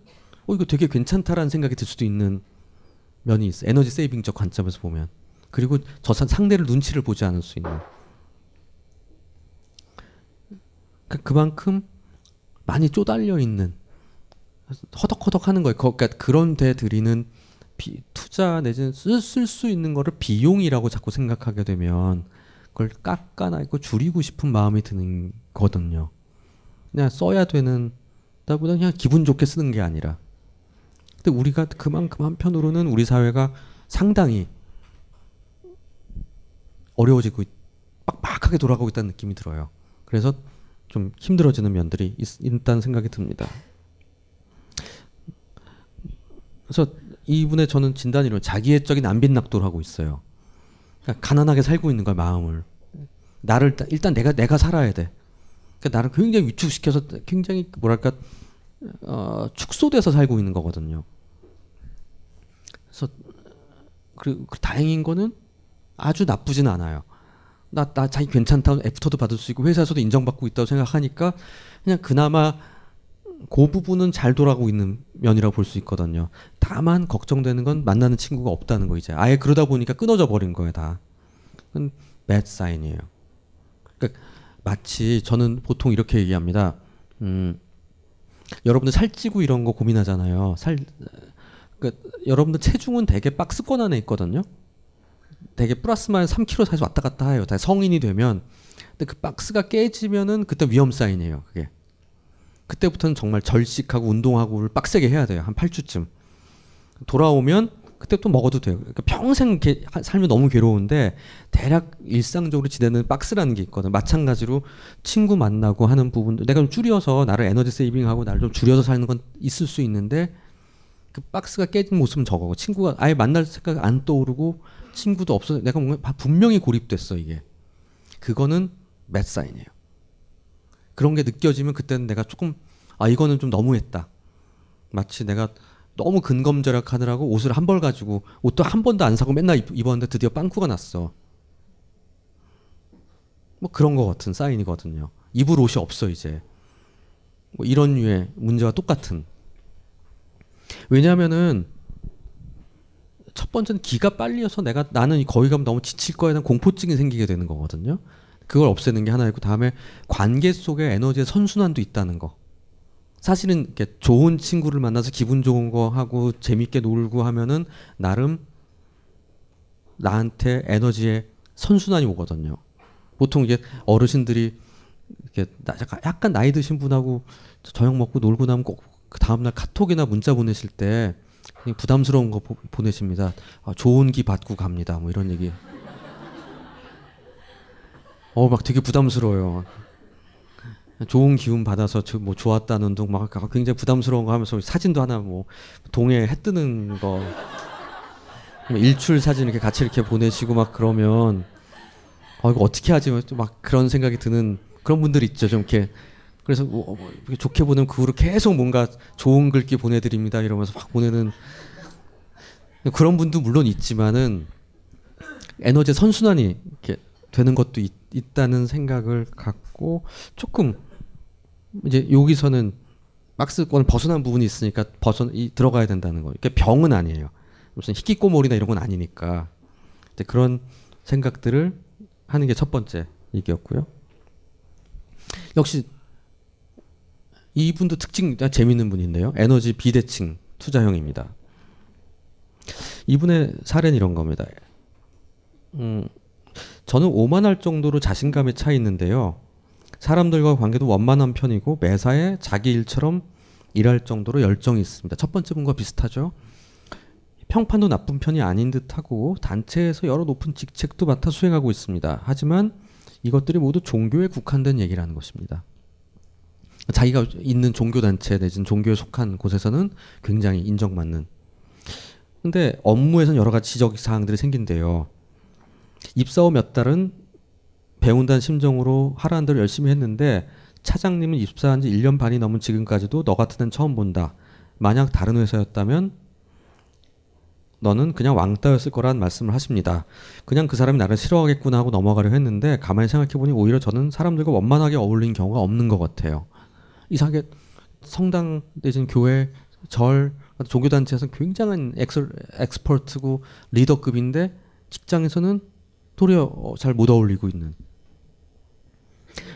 어 이거 되게 괜찮다라는 생각이 들 수도 있는 면이 있어. 에너지 세이빙적 관점에서 보면. 그리고 저 상대를 눈치를 보지 않을 수 있는. 그, 그만큼 많이 쪼달려 있는 허덕허덕 하는 거예요. 그러니까 그런 데 들이는 비, 투자 내지는 쓸 수 있는 거를 비용이라고 자꾸 생각하게 되면 그걸 깎아나고 줄이고 싶은 마음이 드는 거든요. 그냥 써야 되는 다보다 그냥 기분 좋게 쓰는 게 아니라. 근데 우리가 그만큼 한편으로는 우리 사회가 상당히 어려워지고 빡빡하게 돌아가고 있다는 느낌이 들어요. 그래서 좀 힘들어지는 면들이 있, 있다는 생각이 듭니다. 그래서 이분의 저는 진단이론 자기애적인 안빈낙도를 하고 있어요. 그러니까 가난하게 살고 있는 거야 마음을. 나를 일단 내가 내가 살아야 돼. 그러니까 나를 굉장히 위축시켜서 굉장히 뭐랄까 어, 축소돼서 살고 있는 거거든요. 그래서 그리고 그 다행인 거는 아주 나쁘진 않아요. 나, 나 자기 괜찮다 애프터도 받을 수 있고 회사에서도 인정받고 있다고 생각하니까 그냥 그나마 그 부분은 잘 돌아가고 있는 면이라고 볼 수 있거든요. 다만 걱정되는 건 만나는 친구가 없다는 거 이제 아예 그러다 보니까 끊어져 버린 거예요 다. 그건 bad sign이에요. 그러니까 마치 저는 보통 이렇게 얘기합니다. 음, 여러분들 살찌고 이런 거 고민하잖아요. 살 그러니까 여러분들 체중은 되게 박스권 안에 있거든요. 되게 플러스 마이너스 3kg 사이에서 왔다 갔다 해요. 다 성인이 되면. 근데 그 박스가 깨지면은 그때 위험 사인이에요. 그게. 그때부터는 정말 절식하고 운동하고를 빡세게 해야 돼요. 한 8주쯤. 돌아오면 그때 또 먹어도 돼요. 그러니까 평생 이렇게 하- 살면 너무 괴로운데 대략 일상적으로 지내는 박스라는 게 있거든. 마찬가지로 친구 만나고 하는 부분도 내가 좀 줄여서 나를 에너지 세이빙하고 나를 좀 줄여서 사는 건 있을 수 있는데 그 박스가 깨진 모습은 저거고 친구가 아예 만날 생각 안 떠오르고 친구도 없어. 내가 뭔가 바- 분명히 고립됐어 이게. 그거는 맷 사인이에요. 그런 게 느껴지면 그때는 내가 조금 아 이거는 좀 너무했다. 마치 내가 너무 근검절약하느라고 옷을 한 벌 가지고 옷도 한 번도 안 사고 맨날 입- 입었는데 드디어 빵꾸가 났어. 뭐 그런 거 같은 사인이거든요. 입을 옷이 없어 이제. 뭐 이런 류의 문제와 똑같은. 왜냐하면은 첫 번째는 기가 빨리어서 내가 나는 거기 가면 너무 지칠 거에 대한 공포증이 생기게 되는 거거든요. 그걸 없애는 게 하나이고 다음에 관계 속에 에너지의 선순환도 있다는 거. 사실은 이렇게 좋은 친구를 만나서 기분 좋은 거 하고 재밌게 놀고 하면은 나름 나한테 에너지의 선순환이 오거든요. 보통 이게 어르신들이 이렇게 나- 약간, 나이 드신 분하고 저녁 먹고 놀고 나면 꼭 그 다음날 카톡이나 문자 보내실 때 부담스러운 거 보, 보내십니다. 아, 좋은 기 받고 갑니다. 뭐 이런 얘기. 어, 막 되게 부담스러워요. 좋은 기운 받아서 저뭐 좋았다는 둥 막 굉장히 부담스러운 거 하면서 사진도 하나 뭐 동해 해 뜨는 거. 뭐 일출 사진 이렇게 같이 이렇게 보내시고 막 그러면 어 이거 어떻게 하지? 막 그런 생각이 드는 그런 분들 있죠 좀 이렇게. 그래서 뭐, 뭐 좋게 보내면 그 후로 계속 뭔가 좋은 글귀 보내드립니다 이러면서 막 보내는 그런 분도 물론 있지만은 에너지 선순환이 이렇게 되는 것도 있, 있다는 생각을 갖고 조금 이제 여기서는 박스권 벗어난 부분이 있으니까 벗어 이, 들어가야 된다는 거. 이게 병은 아니에요. 무슨 희귀꼬몰이나 이런 건 아니니까 이제 그런 생각들을 하는 게 첫 번째 얘기였고요. 역시 이분도 특징 아, 재밌는 분인데요. 에너지 비대칭 투자형입니다. 이분의 사례는 이런 겁니다. 음, 저는 오만할 정도로 자신감에 차 있는데요. 사람들과 관계도 원만한 편이고 매사에 자기 일처럼 일할 정도로 열정이 있습니다. 첫 번째 분과 비슷하죠. 평판도 나쁜 편이 아닌 듯하고 단체에서 여러 높은 직책도 맡아 수행하고 있습니다. 하지만 이것들이 모두 종교에 국한된 얘기라는 것입니다. 자기가 있는 종교 단체 내지는 종교에 속한 곳에서는 굉장히 인정받는. 근데 업무에서는 여러 가지 지적 사항들이 생긴대요. 입사 후 몇 달은 배운다는 심정으로 하라는 대로 열심히 했는데 차장님은 입사한 지 1년 반이 넘은 지금까지도 너 같은 애는 처음 본다. 만약 다른 회사였다면 너는 그냥 왕따였을 거란 말씀을 하십니다. 그냥 그 사람이 나를 싫어하겠구나 하고 넘어가려 했는데 가만히 생각해보니 오히려 저는 사람들과 원만하게 어울린 경우가 없는 것 같아요. 이상하게 성당 내지는 교회, 절, 종교단체에서 굉장한 엑스, 엑스퍼트고 리더급인데 직장에서는 도리어 잘 못 어울리고 있는.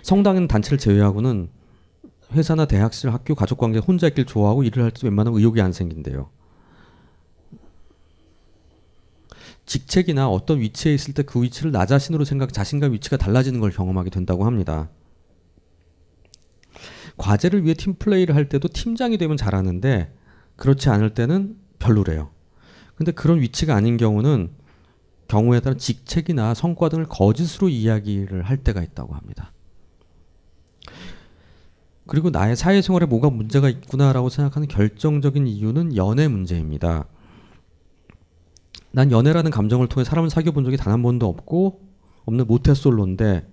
성당은 단체를 제외하고는 회사나 대학실, 학교, 가족관계 혼자 있길 좋아하고 일을 할 때 웬만하면 의욕이 안 생긴대요. 직책이나 어떤 위치에 있을 때 그 위치를 나 자신으로 생각, 자신과 위치가 달라지는 걸 경험하게 된다고 합니다. 과제를 위해 팀 플레이를 할 때도 팀장이 되면 잘하는데 그렇지 않을 때는 별로래요. 근데 그런 위치가 아닌 경우는 경우에 따른 직책이나 성과 등을 거짓으로 이야기를 할 때가 있다고 합니다. 그리고 나의 사회생활에 뭐가 문제가 있구나라고 생각하는 결정적인 이유는 연애 문제입니다. 난 연애라는 감정을 통해 사람을 사귀어 본 적이 단 한 번도 없고 없는 모태솔로인데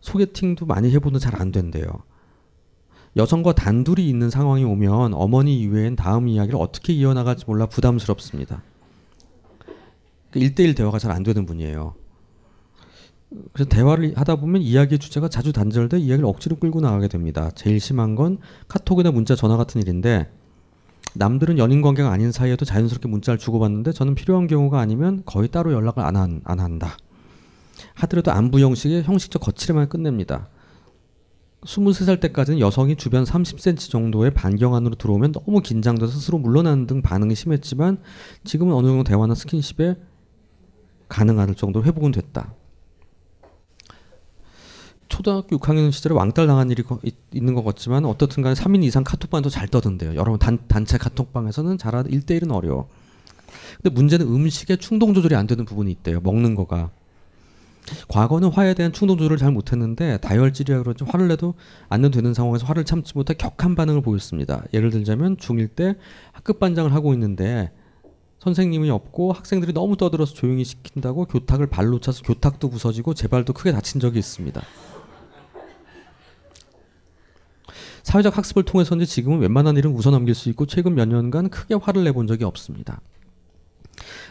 소개팅도 많이 해보는 잘 안 된대요. 여성과 단둘이 있는 상황이 오면 어머니 이외엔 다음 이야기를 어떻게 이어나갈지 몰라 부담스럽습니다. 그 1대1 대화가 잘 안 되는 분이에요. 그래서 대화를 하다 보면 이야기의 주제가 자주 단절돼 이야기를 억지로 끌고 나가게 됩니다. 제일 심한 건 카톡이나 문자, 전화 같은 일인데 남들은 연인 관계가 아닌 사이에도 자연스럽게 문자를 주고받는데 저는 필요한 경우가 아니면 거의 따로 연락을 안, 한, 안 한다. 하더라도 안부 형식의 형식적 거칠에만 끝냅니다. 23살 때까지는 여성이 주변 30cm 정도의 반경 안으로 들어오면 너무 긴장돼서 스스로 물러나는 등 반응이 심했지만 지금은 어느 정도 대화나 스킨십에 가능할 정도로 회복은 됐다. 초등학교 6학년 시절에 왕따를 당한 일이 거- 있, 있는 것 같지만 어떻든 간에 3인 이상 카톡방도 잘 떠든대요. 여러분 단, 단체 카톡방에서는 잘하 1대1은 어려워. 근데 문제는 음식에 충동 조절이 안 되는 부분이 있대요. 먹는 거가. 과거는 화에 대한 충동 조절을 잘 못했는데 다혈질이라 그런지 화를 내도 안 되는 상황에서 화를 참지 못해 격한 반응을 보였습니다. 예를 들자면 중1 때 학급 반장을 하고 있는데 선생님이 없고 학생들이 너무 떠들어서 조용히 시킨다고 교탁을 발로 차서 교탁도 부서지고 제 발도 크게 다친 적이 있습니다. 사회적 학습을 통해서인지 지금은 웬만한 일은 웃어넘길 수 있고 최근 몇 년간 크게 화를 내본 적이 없습니다.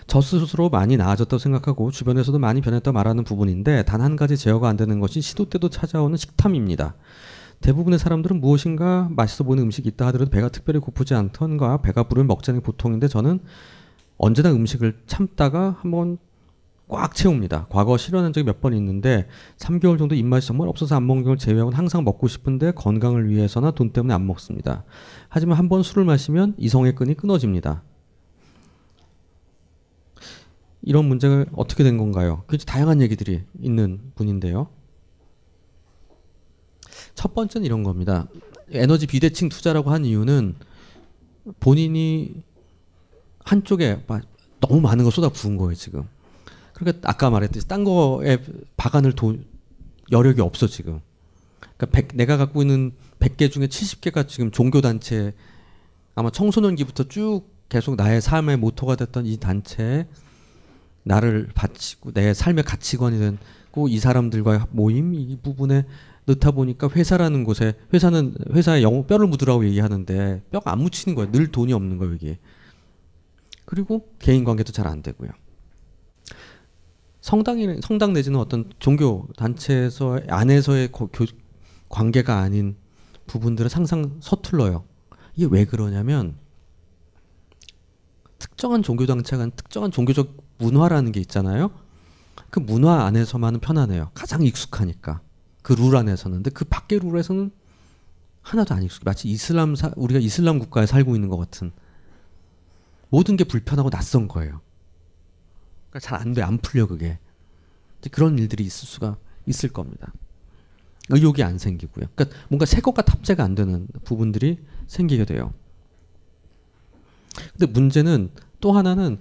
저 스스로 많이 나아졌다고 생각하고 주변에서도 많이 변했다고 말하는 부분인데 단 한 가지 제어가 안 되는 것이 시도 때도 찾아오는 식탐입니다. 대부분의 사람들은 무엇인가 맛있어 보이는 음식이 있다 하더라도 배가 특별히 고프지 않던가 배가 부르면 먹자는 게 보통인데 저는 언제나 음식을 참다가 한번 꽉 채웁니다. 과거 실현한 적이 몇 번 있는데 3개월 정도 입맛이 정말 없어서 안 먹는 걸 제외하고는 항상 먹고 싶은데 건강을 위해서나 돈 때문에 안 먹습니다. 하지만 한 번 술을 마시면 이성의 끈이 끊어집니다. 이런 문제가 어떻게 된 건가요? 굉장히 다양한 얘기들이 있는 분인데요. 첫 번째는 이런 겁니다. 에너지 비대칭 투자라고 한 이유는 본인이 한쪽에 마- 너무 많은 걸 쏟아 부은 거예요, 지금. 그러니까 아까 말했듯이 딴 거에 박아낼 돈 여력이 없어 지금. 그러니까 백- 내가 갖고 있는 100개 중에 70개가 지금 종교 단체 아마 청소년기부터 쭉 계속 나의 삶의 모토가 됐던 이 단체에 나를 바치고 내 삶의 가치관이 된고 이 사람들과의 모임 이 부분에 넣다 보니까 회사라는 곳에 회사는 회사에 영 뼈를 묻으라고 얘기하는데 뼈가 안 묻히는 거예요. 늘 돈이 없는 거예요, 이게. 그리고 개인 관계도 잘 안 되고요. 성당이 성당 내지는 어떤 종교 단체에서 안에서의 거- 교, 관계가 아닌 부분들은 항상 서툴러요. 이게 왜 그러냐면 특정한 종교 단체가 특정한 종교적 문화라는 게 있잖아요. 그 문화 안에서만은 편안해요. 가장 익숙하니까 그 룰 안에서는. 근데 그 밖의 룰에서는 하나도 안 익숙해. 마치 이슬람 사, 우리가 이슬람 국가에 살고 있는 것 같은 모든 게 불편하고 낯선 거예요. 그러니까 잘 안 돼, 안 풀려 그게. 그런 일들이 있을 수가 있을 겁니다. 의욕이 안 생기고요. 그러니까 뭔가 새 것과 탑재가 안 되는 부분들이 생기게 돼요. 근데 문제는 또 하나는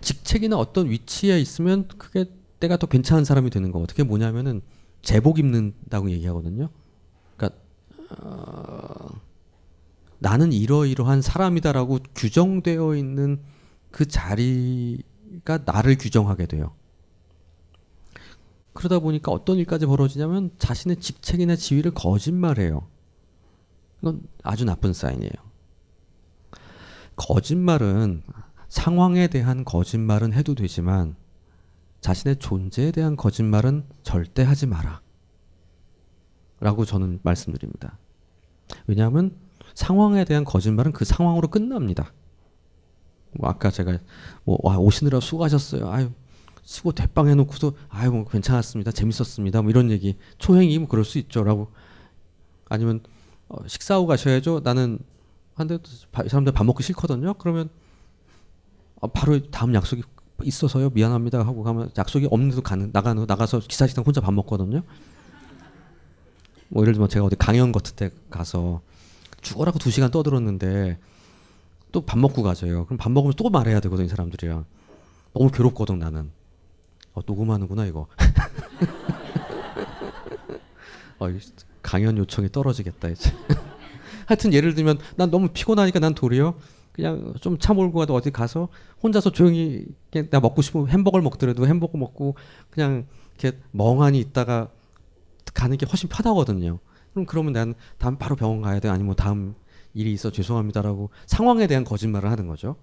직책이나 어떤 위치에 있으면 그게 내가 더 괜찮은 사람이 되는 거. 어떻게 뭐냐면은 제복 입는다고 얘기하거든요. 그러니까 어, 나는 이러이러한 사람이다라고 규정되어 있는 그 자리가 나를 규정하게 돼요. 그러다 보니까 어떤 일까지 벌어지냐면 자신의 직책이나 지위를 거짓말해요. 이건 아주 나쁜 사인이에요. 거짓말은 상황에 대한 거짓말은 해도 되지만 자신의 존재에 대한 거짓말은 절대 하지 마라. 라고 저는 말씀드립니다. 왜냐하면 상황에 대한 거짓말은 그 상황으로 끝납니다. 뭐 아까 제가 뭐 와, 오시느라 수고하셨어요. 아유 수고 대빵 해놓고도 아유 뭐 괜찮았습니다. 재밌었습니다. 뭐 이런 얘기 초행이 뭐 그럴 수 있죠라고 아니면 어, 식사하고 가셔야죠. 나는 한데 사람들 밥 먹기 싫거든요. 그러면 어, 바로 다음 약속이 있어서요. 미안합니다 하고 가면 약속이 없는데도 가는 나가는 나가서 기사식당 혼자 밥 먹거든요. 뭐 예를 들면 제가 어디 강연 같은 데 가서 죽어라고 두 시간 떠들었는데 또 밥 먹고 가져요. 그럼 밥 먹으면 또 말해야 되거든 이 사람들이랑 너무 괴롭거든 나는. 어, 녹음하는구나 이거. [laughs] 어, 이 강연 요청이 떨어지겠다 이제. [laughs] 하여튼 예를 들면 난 너무 피곤하니까 난 도리어 그냥 좀 차 몰고 가도 어디 가서 혼자서 조용히 나 먹고 싶으면 햄버거를 먹더라도 햄버거 먹고 그냥 이렇게 멍하니 있다가 가는 게 훨씬 편하거든요. 그럼 그러면 난 다음 바로 병원 가야 돼 아니면 뭐 다음 일이 있어 죄송합니다라고 상황에 대한 거짓말을 하는 거죠.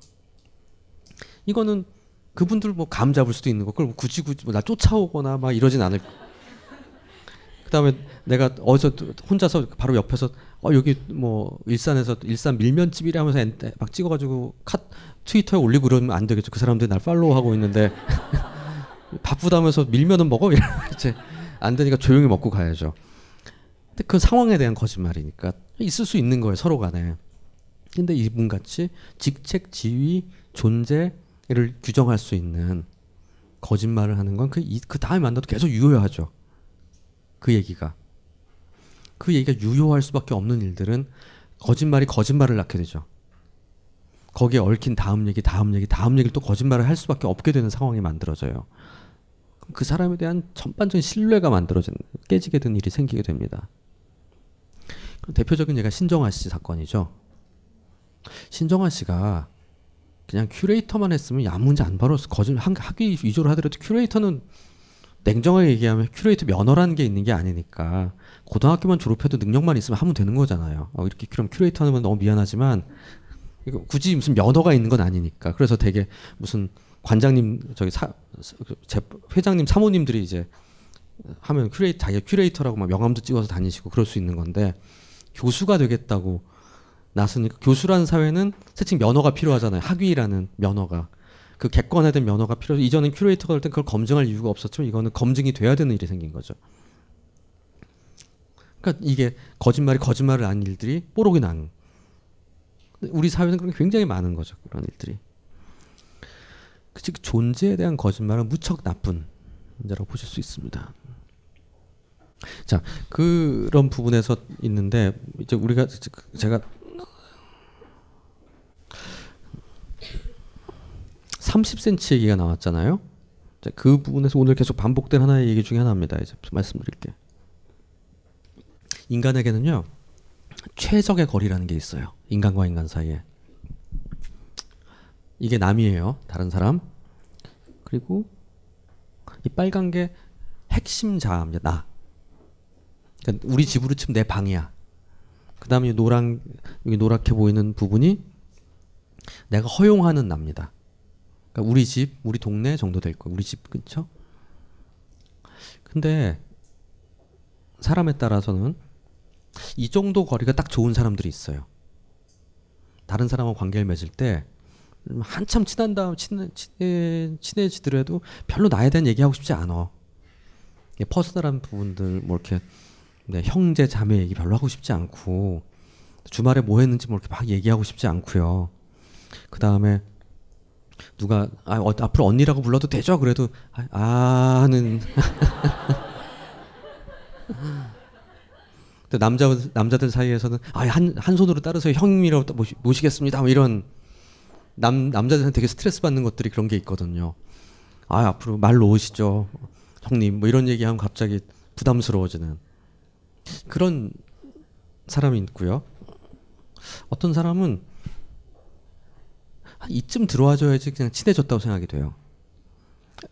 이거는 그분들 뭐 감 잡을 수도 있는 거 그걸 뭐 굳이 굳이 뭐 나 쫓아오거나 막 이러진 않을 그다음에 내가 어디서 혼자서 바로 옆에서 어 여기 뭐 일산에서 일산 밀면집이라 하면서 엔- 막 찍어가지고 카 트위터에 올리고 그러면 안 되겠죠. 그 사람들이 날 팔로우하고 있는데 [laughs] 바쁘다면서 밀면은 먹어 이러면 이제 안 되니까 조용히 먹고 가야죠. 근데 그 상황에 대한 거짓말이니까 있을 수 있는 거예요 서로 간에. 근데 이분 같이 직책, 지위, 존재를 규정할 수 있는 거짓말을 하는 건 그 그 다음에 만나도 계속 유효하죠. 그 얘기가. 그 얘기가 유효할 수밖에 없는 일들은 거짓말이 거짓말을 낳게 되죠. 거기에 얽힌 다음 얘기, 다음 얘기, 다음 얘기를 또 거짓말을 할 수밖에 없게 되는 상황이 만들어져요. 그 사람에 대한 전반적인 신뢰가 만들어진 깨지게 된 일이 생기게 됩니다. 대표적인 예가 신정아 씨 사건이죠. 신정아 씨가 그냥 큐레이터만 했으면 아무 문제 안 벌었어. 거짓 한- 학위 위조를 하더라도 큐레이터는 냉정하게 얘기하면 큐레이터 면허라는 게 있는 게 아니니까 고등학교만 졸업해도 능력만 있으면 하면 되는 거잖아요. 어, 이렇게 그럼 큐레이터 하면 너무 미안하지만 이거 굳이 무슨 면허가 있는 건 아니니까. 그래서 되게 무슨 관장님 저기 사, 제 회장님 사모님들이 이제 하면 큐레이터 자기가 큐레이터라고 막 명함도 찍어서 다니시고 그럴 수 있는 건데 교수가 되겠다고 나서니까 교수라는 사회는 세칭 면허가 필요하잖아요. 학위라는 면허가 그 객관화된 면허가 필요. 이전엔 큐레이터가 될 땐 그걸 검증할 이유가 없었지만 이거는 검증이 돼야 되는 일이 생긴 거죠. 그러니까 이게 거짓말이 거짓말을 아닌 일들이 뽀록이 난. 우리 사회는 그런 게 굉장히 많은 거죠. 그런 일들이. 즉 존재에 대한 거짓말은 무척 나쁜 문제라고 보실 수 있습니다. 자 그런 부분에서 있는데 이제 우리가 제가 30cm 얘기가 나왔잖아요. 자, 그 부분에서 오늘 계속 반복된 하나의 얘기 중에 하나입니다. 이제 말씀드릴게. 인간에게는요 최적의 거리라는 게 있어요. 인간과 인간 사이에. 이게 남이에요. 다른 사람. 그리고 이 빨간 게 핵심 자아입니다. 나. 그러니까 우리 집으로 치면 내 방이야. 그 다음에 노랑 여기 노랗게 보이는 부분이 내가 허용하는 납니다. 그러니까 우리 집, 우리 동네 정도 될 거예요. 우리 집 그렇죠? 근데 사람에 따라서는 이 정도 거리가 딱 좋은 사람들이 있어요. 다른 사람과 관계를 맺을 때 한참 친한 다음 친해, 친해, 친해지더라도 별로 나에 대한 얘기하고 싶지 않아. 퍼스널한 부분들 뭐 이렇게 네, 형제 자매 얘기 별로 하고 싶지 않고 주말에 뭐 했는지 뭐 이렇게 막 얘기하고 싶지 않고요. 그 다음에 누가 아, 어, 앞으로 언니라고 불러도 되죠? 그래도 아, 아 [laughs] 근데 남자 남자들 사이에서는 아한한 한 손으로 따라서 형님이라고 모시, 모시겠습니다. 뭐 이런 남 남자들한테 되게 스트레스 받는 것들이 그런 게 있거든요. 아 앞으로 말로 오시죠, 형님. 뭐 이런 얘기하면 갑자기 부담스러워지는 그런 사람이 있고요. 어떤 사람은 한 이쯤 들어와줘야지 그냥 친해졌다고 생각이 돼요.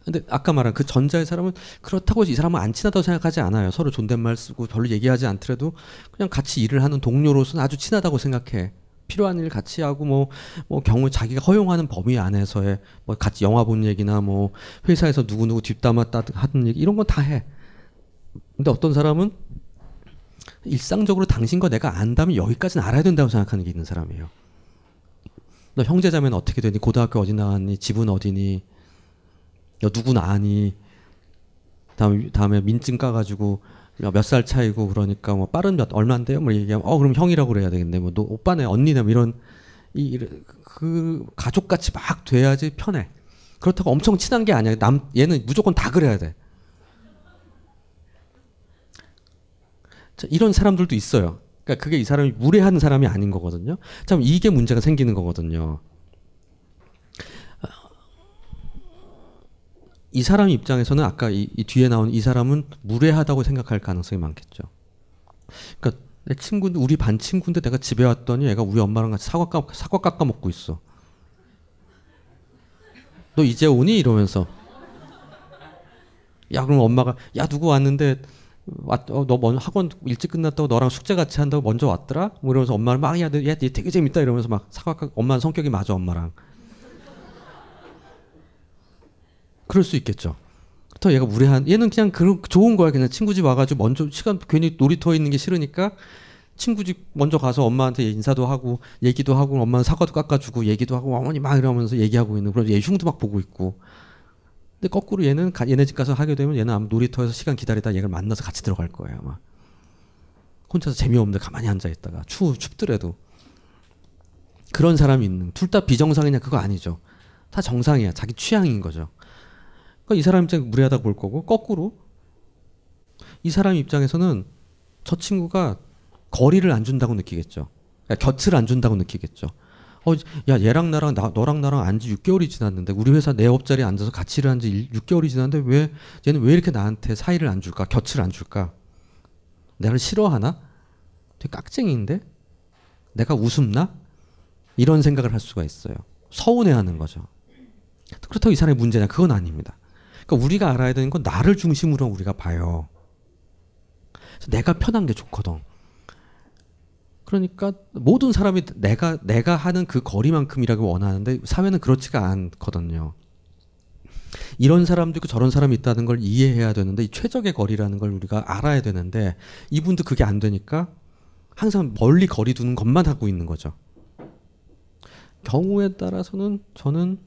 근데 아까 말한 그 전자의 사람은 그렇다고 이 사람은 안 친하다고 생각하지 않아요. 서로 존댓말 쓰고 별로 얘기하지 않더라도 그냥 같이 일을 하는 동료로서는 아주 친하다고 생각해. 필요한 일 같이 하고 뭐, 뭐 경우 자기가 허용하는 범위 안에서의 뭐 같이 영화 본 얘기나 뭐 회사에서 누구누구 뒷담화 하는 얘기 이런 건 다 해. 근데 어떤 사람은 일상적으로 당신과 내가 안다면 여기까지는 알아야 된다고 생각하는 게 있는 사람이에요. 너 형제자매는 어떻게 되니? 고등학교 어디 나왔니? 집은 어디니? 너 누구나 아니? 다음에 다음에 민증 까가지고 몇 살 차이고 그러니까 뭐 빠른 몇 얼마인데요? 뭐 얘기하면 어 그럼 형이라고 그래야 되겠네. 뭐 너 오빠네 언니네 뭐 이런 이그 가족같이 막 돼야지 편해. 그렇다고 엄청 친한 게 아니야. 남 얘는 무조건 다 그래야 돼. 이런 사람들도 있어요. 그러니까 그게 이 사람이 무례한 사람이 아닌 거거든요. 참 이게 문제가 생기는 거거든요. 이 사람 입장에서는 아까 이, 이, 뒤에 나온 이 사람은 무례하다고 생각할 가능성이 많겠죠. 그러니까 내 친구인데 우리 반 친구인데 내가 집에 왔더니 애가 우리 엄마랑 같이 사과 깎 사과 깎아 먹고 있어. 너 이제 오니 이러면서 야 그럼 엄마가 야 누구 왔는데 왔, 어, 너 먼저 학원 일찍 끝났다고 너랑 숙제 같이 한다고 먼저 왔더라? 뭐 이러면서 엄마를 막, 야, 얘, 얘 되게 재밌다 이러면서 막 사과, 엄마는 성격이 맞아, 엄마랑. 그럴 수 있겠죠. 부터 얘가 무례한 얘는 그냥 그 좋은 거야 그냥 친구 집 와가지고 먼저 시간 괜히 놀이터에 있는 게 싫으니까 친구 집 먼저 가서 엄마한테 인사도 하고 얘기도 하고 엄마는 사과도 깎아주고 얘기도 하고 어머니 막 이러면서 얘기하고 있는 그런 얘 흉도 막 보고 있고 근데 거꾸로 얘는 가, 얘네 집 가서 하게 되면 얘는 아마 놀이터에서 시간 기다리다 얘를 만나서 같이 들어갈 거예요 아마. 혼자서 재미없는데 가만히 앉아 있다가 추 춥더라도. 그런 사람이 있는 둘 다 비정상이냐 그거 아니죠. 다 정상이야. 자기 취향인 거죠. 그러니까 이 사람 입장에 무례하다고 볼 거고 거꾸로. 이 사람 입장에서는 저 친구가 거리를 안 준다고 느끼겠죠. 그러니까 곁을 안 준다고 느끼겠죠. 어, 야 얘랑 나랑 나, 너랑 나랑 안 지 6개월이 지났는데 우리 회사 내 옆자리에 앉아서 같이 일을 한지 6개월이 지났는데 왜 얘는 왜 이렇게 나한테 사이를 안 줄까? 곁을 안 줄까? 나를 싫어하나? 되게 깍쟁이인데 내가 우습나? 이런 생각을 할 수가 있어요. 서운해하는 거죠. 그렇다고 이 사람의 문제냐? 그건 아닙니다. 그러니까 우리가 알아야 되는 건 나를 중심으로 우리가 봐요. 내가 편한 게 좋거든. 그러니까 모든 사람이 내가 내가 하는 그 거리만큼이라고 원하는데 사회는 그렇지가 않거든요. 이런 사람도 있고 저런 사람이 있다는 걸 이해해야 되는데 이 최적의 거리라는 걸 우리가 알아야 되는데 이분도 그게 안 되니까 항상 멀리 거리 두는 것만 하고 있는 거죠. 경우에 따라서는 저는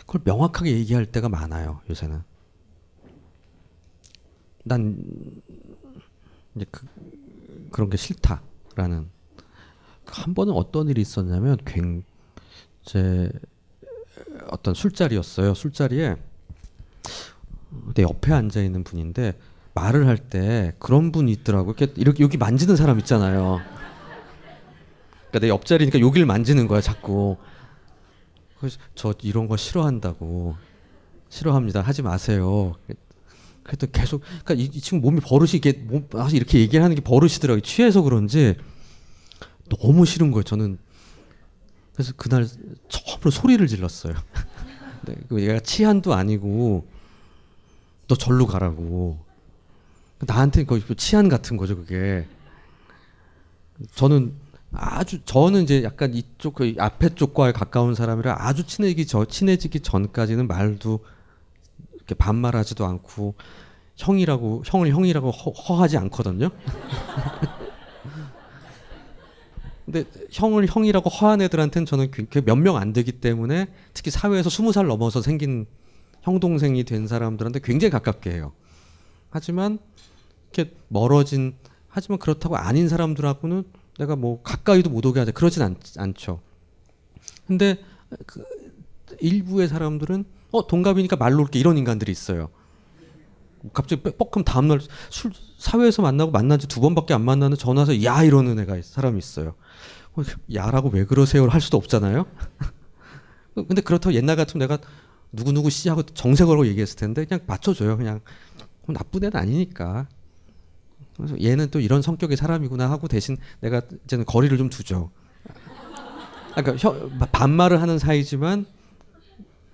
그걸 명확하게 얘기할 때가 많아요 요새는. 난 이제 그, 그런 게 싫다 라는 한 번은 어떤 일이 있었냐면 굉제 어떤 술자리였어요. 술자리에 내 옆에 앉아 있는 분인데 말을 할 때 그런 분이 있더라고 이렇게 이렇게 여기 만지는 사람 있잖아요. 그러니까 내 옆자리니까 여기를 만지는 거야 자꾸. 그래서 저 이런 거 싫어한다고. 싫어합니다. 하지 마세요 그래도 계속 그러니까 이, 이 친구 몸이 버릇이 이게 몸 이렇게 얘기를 하는 게 버릇이더라고요. 취해서 그런지 너무 싫은 거예요. 저는 그래서 그날 처음으로 소리를 질렀어요. [laughs] 네, 그 얘가 치한도 아니고 너 절로 가라고. 나한테 거의 치한 같은 거죠, 그게. 저는 아주 저는 이제 약간 이쪽 그 앞에 쪽과 가까운 사람이라 아주 친해지기 저 친해지기 전까지는 말도 이렇게 반말하지도 않고 형이라고 형을 형이라고 허, 하지 않거든요. [laughs] 근데 형을 형이라고 허한 애들한테는 저는 몇 명 안 되기 때문에 특히 사회에서 스무 살 넘어서 생긴 형 동생이 된 사람들한테 굉장히 가깝게 해요. 하지만 이렇게 멀어진 하지만 그렇다고 아닌 사람들하고는 내가 뭐 가까이도 못 오게 하자 그러진 않, 않죠. 근데 그 일부의 사람들은 어 동갑이니까 말로 이렇게 이런 인간들이 있어요. 갑자기 뻑하면 다음날 술 사회에서 만나고 만난 지 두 번밖에 안 만나는 전화서 야 이러는 애가 사람이 있어요. 어, 야라고 왜 그러세요를 할 수도 없잖아요. [laughs] 근데 그렇다고 옛날 같으면 내가 누구 누구 씨 하고 정색으로 얘기했을 텐데 그냥 맞춰줘요. 그냥 나쁜 애는 아니니까. 그래서 얘는 또 이런 성격의 사람이구나 하고 대신 내가 이제는 거리를 좀 두죠. 그러니까 반말을 하는 사이지만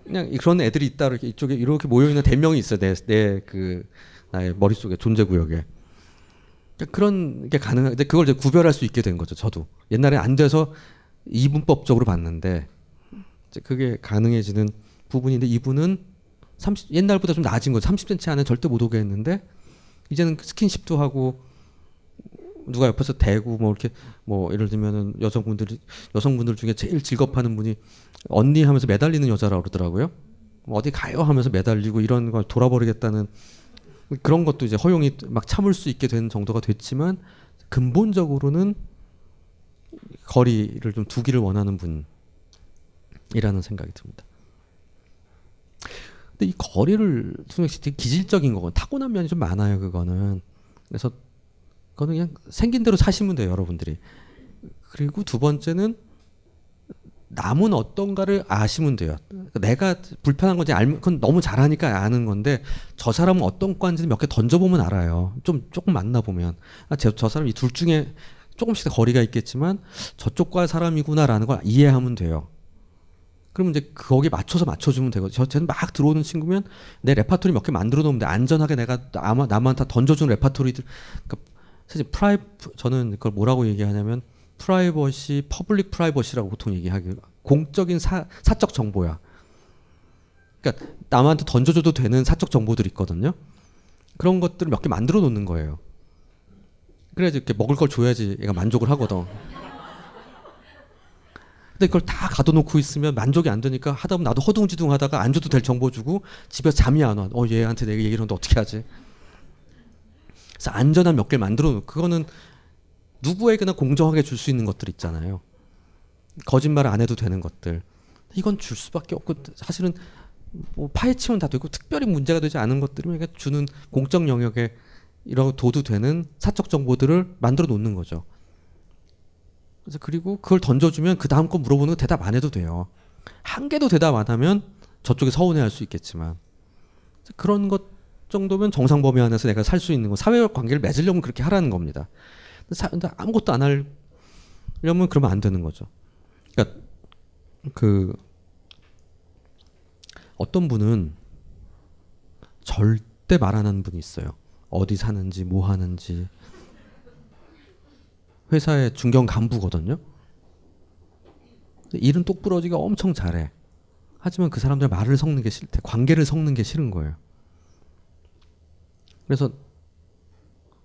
그냥 그런 애들이 있다 이렇게 이쪽에 이렇게 모여 있는 대명이 있어 내내그 나의 머릿속에 존재 구역에. 그러니까 그런 게 가능한데 그걸 이제 구별할 수 있게 된 거죠 저도. 옛날에 안 돼서 이분법적으로 봤는데 이제 그게 가능해지는 부분인데 이분은 30 옛날보다 좀 나아진 거죠. 30cm 안에 절대 못 오게 했는데 이제는 스킨십도 하고 누가 옆에서 대고 뭐 이렇게 뭐 예를 들면은 여성분들이 여성분들 중에 제일 즐겁하는 분이 언니 하면서 매달리는 여자라 그러더라고요. 뭐 어디 가요 하면서 매달리고 이런 걸 돌아버리겠다는 그런 것도 이제 허용이 막 참을 수 있게 된 정도가 됐지만 근본적으로는 거리를 좀 두기를 원하는 분이라는 생각이 듭니다. 근데 이 거리를 게 되게 기질적인 거고 타고난 면이 좀 많아요. 그거는 그래서 그거는 그냥 생긴 대로 사시면 돼요, 여러분들이. 그리고 두 번째는 남은 어떤가를 아시면 돼요. 그러니까 내가 불편한 건지 알면 그건 너무 잘하니까 아는 건데 저 사람은 어떤 과인지 몇 개 던져보면 알아요. 좀 조금 만나보면 아, 저, 저 사람 이 둘 중에 조금씩 거리가 있겠지만 저쪽과 사람이구나라는 걸 이해하면 돼요. 그러면 이제 거기에 맞춰서 맞춰주면 되거든요. 저, 쟤는 막 들어오는 친구면 내 레파토리 몇 개 만들어 놓으면 돼. 안전하게 내가 아마 남한테 던져준 레파토리들. 그러니까 사실 프라이 저는 그걸 뭐라고 얘기하냐면 프라이버시, public privacy라고 보통 얘기하기 공적인 사, 사적 정보야. 그러니까 남한테 던져줘도 되는 사적 정보들이 있거든요. 그런 것들을 몇 개 만들어 놓는 거예요. 그래야지 이렇게 먹을 걸 줘야지 얘가 만족을 하거든. 근데 그걸 다 가둬놓고 있으면 만족이 안 되니까 하다 보면 나도 허둥지둥 하다가 안 줘도 될 정보 주고 집에서 잠이 안 와. 어, 얘한테 내가 얘기를 하는데 어떻게 하지? 그래서 안전한 몇 개를 만들어 놓고 그거는 누구에게나 공정하게 줄 수 있는 것들 있잖아요. 거짓말 안 해도 되는 것들. 이건 줄 수밖에 없고 사실은 뭐 파헤치면 다 되고 특별히 문제가 되지 않은 것들을 주는 공적 영역에 이라고 둬도 되는 사적 정보들을 만들어 놓는 거죠. 그래서 그리고 그걸 던져주면 그 다음 거 물어보는 거 대답 안 해도 돼요. 한 개도 대답 안 하면 저쪽에 서운해할 수 있겠지만 그런 것 정도면 정상 범위 안에서 내가 살 수 있는 거 사회 관계를 맺으려면 그렇게 하라는 겁니다. 근데 아무것도 안 하려면 그러면 안 되는 거죠. 그러니까 그 어떤 분은 절대 말 안 하는 분이 있어요. 어디 사는지 뭐 하는지 회사의 중견 간부거든요. 일은 똑부러지가 엄청 잘해. 하지만 그 사람들 말을 섞는 게 싫대. 관계를 섞는 게 싫은 거예요. 그래서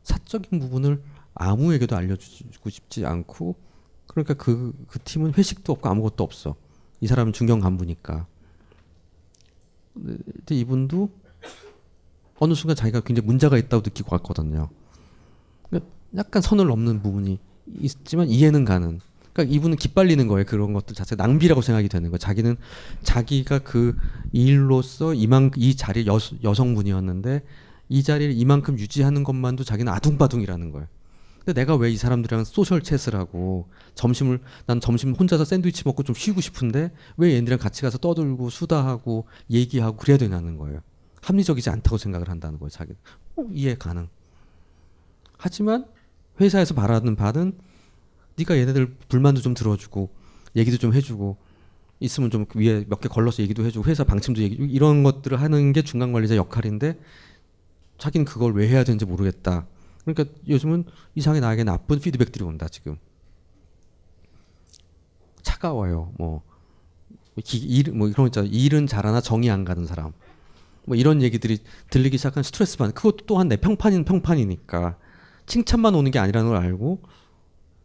사적인 부분을 아무에게도 알려주고 싶지 않고 그러니까 그, 그 팀은 회식도 없고 아무것도 없어. 이 사람은 중견 간부니까. 근데 이분도 어느 순간 자기가 굉장히 문제가 있다고 느끼고 왔거든요. 그러니까 약간 선을 넘는 부분이 있지만 이해는 가는. 그러니까 이분은 기빨리는 거예요. 그런 것들 자체 낭비라고 생각이 되는 거예요. 자기는 자기가 그 일로서 이만 이 자리 여, 여성분이었는데 이 자리를 이만큼 유지하는 것만도 자기는 아둥바둥이라는 거예요. 근데 내가 왜 이 사람들이랑 소셜 챗을 하고 점심을 난 점심 혼자서 샌드위치 먹고 좀 쉬고 싶은데 왜 얘네들이랑 같이 가서 떠들고 수다하고 얘기하고 그래야 되냐는 거예요. 합리적이지 않다고 생각을 한다는 거예요. 자기 어, 이해 가능. 하지만 회사에서 바라는 바는 네가 얘네들 불만도 좀 들어주고 얘기도 좀 해주고 있으면 좀 위에 몇 개 걸러서 얘기도 해주고 회사 방침도 얘기 이런 것들을 하는 게 중간 관리자 역할인데 자기는 그걸 왜 해야 되는지 모르겠다. 그러니까 요즘은 이상하게 나에게 나쁜 피드백들이 온다 지금. 차가워요. 뭐, 기, 일, 뭐 이런 거 있잖아. 일은 잘하나 정이 안 가는 사람. 뭐 이런 얘기들이 들리기 시작한 스트레스 받는 그것도 또한 내 평판인 평판이니까 칭찬만 오는 게 아니라는 걸 알고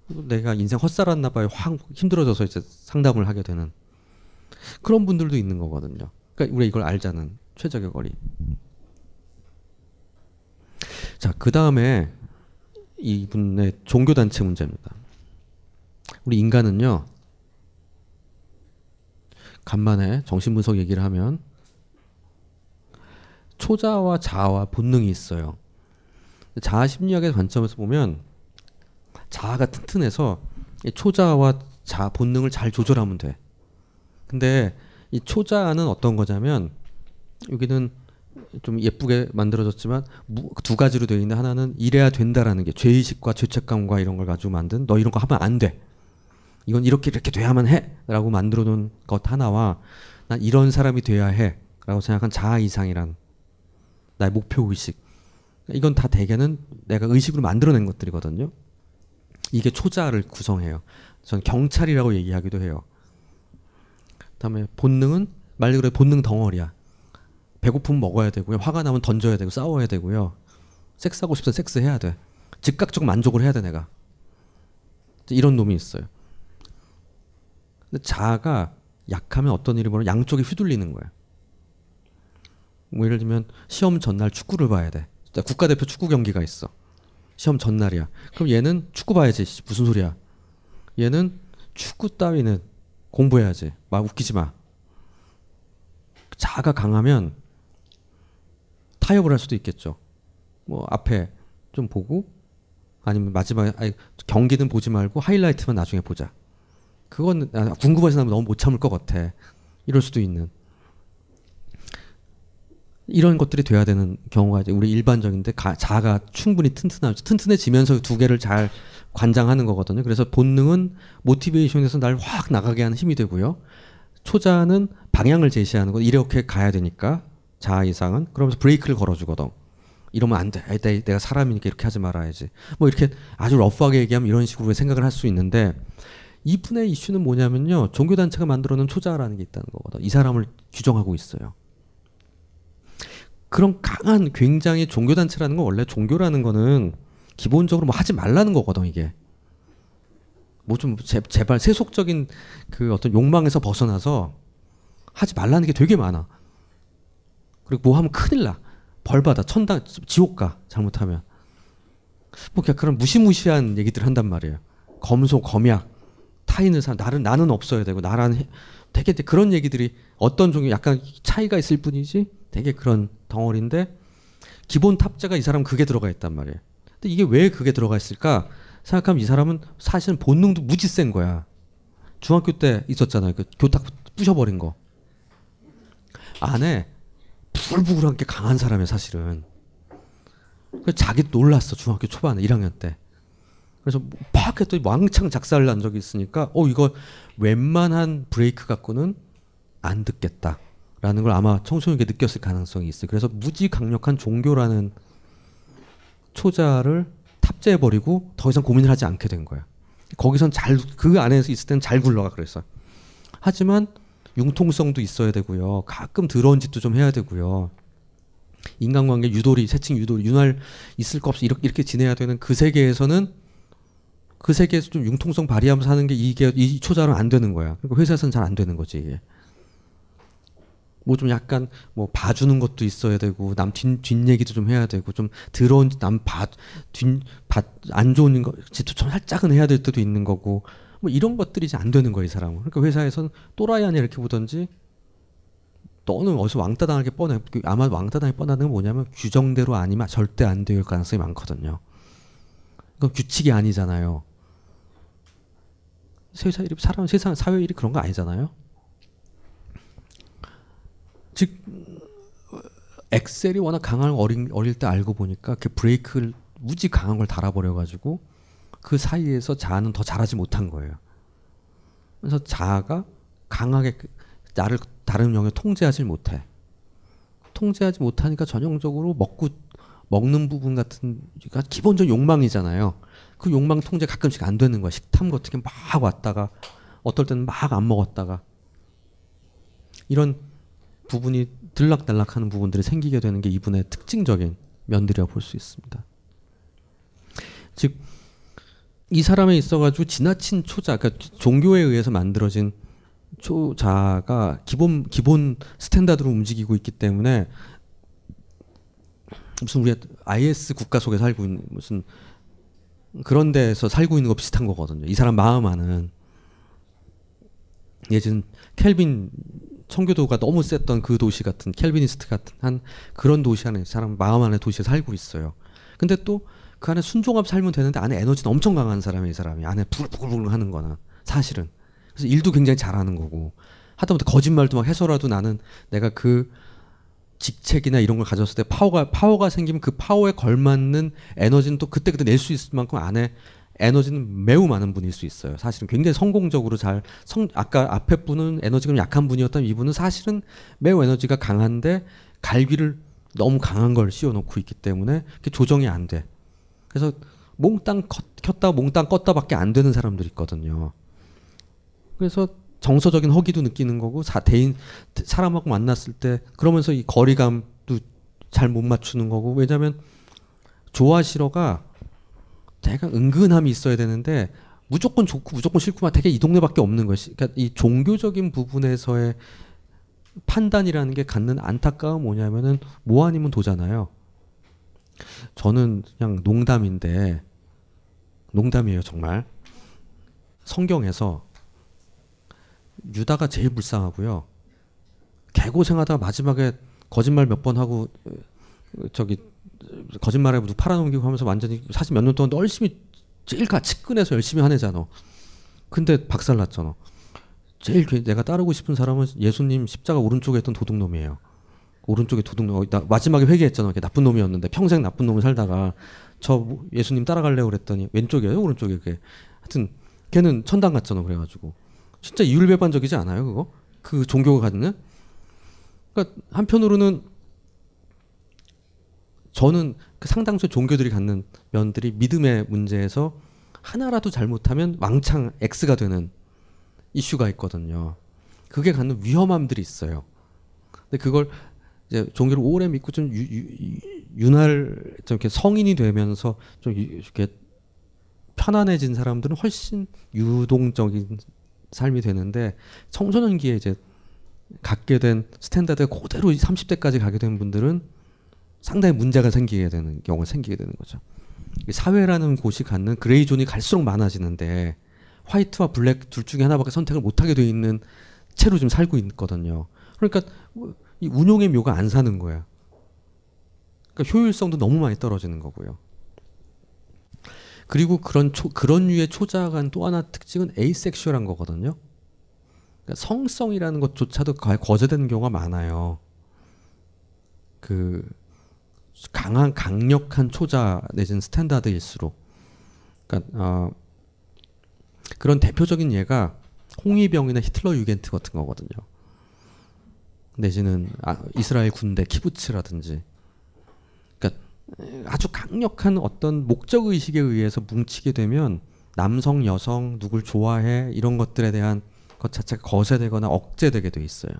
내가 인생 헛살았나 봐요. 확 힘들어져서 이제 상담을 하게 되는 그런 분들도 있는 거거든요. 그러니까 우리가 이걸 알자는 최적의 거리. 자, 그 다음에 이분의 종교단체 문제입니다. 우리 인간은요, 간만에 정신분석 얘기를 하면 초자와 자아와 본능이 있어요. 자아 심리학의 관점에서 보면 자아가 튼튼해서 초자와 자 본능을 잘 조절하면 돼. 근데 이 초자는 어떤 거냐면 여기는 좀 예쁘게 만들어졌지만 두 가지로 되어 있는 하나는 이래야 된다라는 게 죄의식과 죄책감과 이런 걸 가지고 만든 너 이런 거 하면 안 돼. 이건 이렇게 이렇게 돼야만 해라고 만들어 놓은 것 하나와 난 이런 사람이 돼야 해라고 생각한 자아 이상이란 나의 목표 의식. 이건 다 대개는 내가 의식으로 만들어낸 것들이거든요. 이게 초자를 구성해요. 전 경찰이라고 얘기하기도 해요. 그다음에 본능은 말 그대로 본능 덩어리야. 배고프면 먹어야 되고요. 화가 나면 던져야 되고 싸워야 되고요. 섹스하고 싶으면 섹스해야 돼. 즉각적 만족을 해야 돼 내가. 이런 놈이 있어요. 근데 자아가 약하면 어떤 일이 벌어 양쪽에 휘둘리는 거예요. 뭐 예를 들면 시험 전날 축구를 봐야 돼. 국가대표 축구 경기가 있어. 시험 전날이야. 그럼 얘는 축구 봐야지. 무슨 소리야? 얘는 축구 따위는 공부해야지. 막 웃기지 마. 자아가 강하면 타협을 할 수도 있겠죠. 뭐 앞에 좀 보고 아니면 마지막에 아니, 경기는 보지 말고 하이라이트만 나중에 보자. 그건 아, 궁금해서 나면 너무 못 참을 것 같아. 이럴 수도 있는. 이런 것들이 돼야 되는 경우가 이제 우리 일반적인데 가, 자가 충분히 튼튼하죠. 튼튼해지면서 두 개를 잘 관장하는 거거든요. 그래서 본능은 모티베이션에서 날 확 나가게 하는 힘이 되고요. 초자는 방향을 제시하는 거 이렇게 가야 되니까 자아 이상은 그러면서 브레이크를 걸어주거든. 이러면 안 돼. 내가 사람이니까 이렇게 하지 말아야지. 뭐 이렇게 아주 러프하게 얘기하면 이런 식으로 생각을 할 수 있는데 이분의 이슈는 뭐냐면요. 종교단체가 만들어놓은 초자라는 게 있다는 거거든. 이 사람을 규정하고 있어요. 그런 강한 굉장히 종교 단체라는 건 원래 종교라는 거는 기본적으로 뭐 하지 말라는 거거든 이게. 뭐 좀 제발 세속적인 그 어떤 욕망에서 벗어나서 하지 말라는 게 되게 많아. 그리고 뭐 하면 큰일 나. 벌 받아. 천당 지옥 가. 잘못하면. 뭐 그냥 그런 무시무시한 얘기들 한단 말이에요. 검소, 검약, 타인을 사 나는 나는 없어야 되고 나라는 해- 되게 그런 얘기들이 어떤 종류 약간 차이가 있을 뿐이지 되게 그런 덩어리인데 기본 탑재가 이 사람 그게 들어가 있단 말이에요. 근데 이게 왜 그게 들어가 있을까 생각하면 이 사람은 사실은 본능도 무지 센 거야. 중학교 때 있었잖아요. 그 교탁 부셔버린 거. 안에 부글부글한 게 강한 사람이야 사실은. 그래서 자기도 놀랐어 중학교 초반에 1학년 때. 그래서 팍 했더니 왕창 작사를 난 적이 있으니까 어 이거 웬만한 브레이크 갖고는 안 듣겠다 라는 걸 아마 청소년에게 느꼈을 가능성이 있어요. 그래서 무지 강력한 종교라는 초자를 탑재해 버리고 더 이상 고민을 하지 않게 된 거야. 거기선 잘 그 안에서 있을 때는 잘 굴러가 그랬어. 하지만 융통성도 있어야 되고요. 가끔 더러운 짓도 좀 해야 되고요. 인간관계 유도리, 세칭 유도리, 윤활 있을 거 없이 이렇게, 이렇게 지내야 되는 그 세계에서는 그 세계에서 좀 융통성 발휘하면서 하는 게 이게 이 초자는 안 되는 거야. 그러니까 회사에서는 잘 안 되는 거지. 뭐 좀 약간 뭐 봐주는 것도 있어야 되고 남뒷 뒷 얘기도 좀 해야 되고 좀 더러운 남봐뒷안 좋은 거 짓도 좀 살짝은 해야 될 때도 있는 거고 뭐 이런 것들이 이제 안 되는 거야 이 사람은. 그러니까 회사에서는 또라이 아니야 이렇게 보던지 너는 어디서 왕따 당할 게 뻔해. 아마 왕따 당할 뻔하는 건 뭐냐면 규정대로 아니면 절대 안 될 가능성이 많거든요. 그건 규칙이 아니잖아요. 세상 일이 사람 세상 사회 일이 그런 거 아니잖아요. 즉 엑셀이 워낙 강한 어린 어릴 때 알고 보니까 그 브레이크를 무지 강한 걸 달아버려 가지고 그 사이에서 자아는 더 잘하지 못한 거예요. 그래서 자아가 강하게 그 나를 다른 영역 통제하지 못해. 통제하지 못하니까 전형적으로 먹고 먹는 부분 같은 가 기본적 욕망이잖아요. 그 욕망 통제 가끔씩 안 되는 거야. 식탐 같은 게 막 왔다가 어떨 때는 막 안 먹었다가 이런 부분이 들락달락하는 부분들이 생기게 되는 게 이분의 특징적인 면들이라고 볼 수 있습니다. 즉 이 사람에 있어가지고 지나친 초자, 그러니까 종교에 의해서 만들어진 초자가 기본 기본 스탠다드로 움직이고 있기 때문에 무슨 우리 IS 국가 속에 살고 있는 무슨 그런 데서 살고 있는 거 비슷한 거거든요. 이 사람 마음 안은 예전 켈빈 청교도가 너무 셌던 그 도시 같은 켈비니스트 같은 한 그런 도시 안에 사람 마음 안에 도시에 살고 있어요. 근데 또 그 안에 순종하며 살면 되는데 안에 에너지는 엄청 강한 사람이 이 사람이 안에 부글부글 하는 거나 사실은 그래서 일도 굉장히 잘하는 거고 하다못해 거짓말도 막 해서라도 나는 내가 그 직책이나 이런 걸 가졌을 때 파워가 파워가 생기면 그 파워에 걸맞는 에너지는 또 그때 그때 낼 수 있을 만큼 안에 에너지는 매우 많은 분일 수 있어요. 사실은 굉장히 성공적으로 잘 성 아까 앞에 분은 에너지가 좀 약한 분이었다면 이분은 사실은 매우 에너지가 강한데 갈귀를 너무 강한 걸 씌워놓고 있기 때문에 그게 조정이 안 돼. 그래서 몽땅 켰다 몽땅 껐다밖에 안 되는 사람들이 있거든요. 그래서 정서적인 허기도 느끼는 거고 사, 대인 사람하고 만났을 때 그러면서 이 거리감도 잘 못 맞추는 거고 왜냐하면 좋아 싫어가 제가 은근함이 있어야 되는데 무조건 좋고 무조건 싫고만 되게 이 동네밖에 없는 것이 그러니까 이 종교적인 부분에서의 판단이라는 게 갖는 안타까움 뭐냐면은 뭐 아니면 도잖아요. 저는 그냥 농담인데 농담이에요 정말 성경에서 유다가 제일 불쌍하고요. 개고생하다가 마지막에 거짓말 몇 번 하고 어, 저기 거짓말하고 팔아넘기고 하면서 완전히 사실 몇 년 동안 열심히 제일 가치끈해서 열심히 하네잖아. 근데 박살났잖아. 제일 내가 따르고 싶은 사람은 예수님 십자가 오른쪽에 있던 도둑놈이에요. 오른쪽에 도둑놈 나 마지막에 회개했잖아. 나쁜 놈이었는데 평생 나쁜 놈을 살다가 저 예수님 따라갈래고 그랬더니 왼쪽이에요, 오른쪽에 그게. 하여튼 걔는 천당 갔잖아. 그래가지고 진짜 이율배반적이지 않아요, 그거? 그 종교가 갖는? 그러니까 한편으로는 저는 그 상당수 종교들이 갖는 면들이 믿음의 문제에서 하나라도 잘못하면 왕창 X가 되는 이슈가 있거든요. 그게 갖는 위험함들이 있어요. 근데 그걸 이제 종교를 오래 믿고 좀 유, 유, 윤활 좀 이렇게 성인이 되면서 좀 유- 이렇게 편안해진 사람들은 훨씬 유동적인 삶이 되는데 청소년기에 이제 갖게 된 스탠다드가 그대로 30대까지 가게 된 분들은 상당히 문제가 생기게 되는 경우가 생기게 되는 거죠. 이 사회라는 곳이 갖는 gray zone이 갈수록 많아지는데 white와 black 둘 중에 하나밖에 선택을 못 하게 돼 있는 채로 지금 살고 있거든요. 그러니까 이 운용의 묘가 안 사는 거야. 그러니까 효율성도 너무 많이 떨어지는 거고요. 그리고 그런 초, 그런 류의 초자간 또 하나 특징은 에이섹슈얼한 거거든요. 그러니까 성성이라는 것조차도 거의 거제되는 경우가 많아요. 그 강한 강력한 초자 내지는 스탠다드일수록 그러니까 어, 그런 대표적인 예가 홍위병이나 히틀러 유겐트 같은 거거든요. 내지는 아, 이스라엘 군대 키부츠라든지 그러니까 아주 강력한 어떤 목적 의식에 의해서 뭉치게 되면 남성, 여성, 누굴 좋아해 이런 것들에 대한 것 자체가 거세되거나 억제되게 돼 있어요.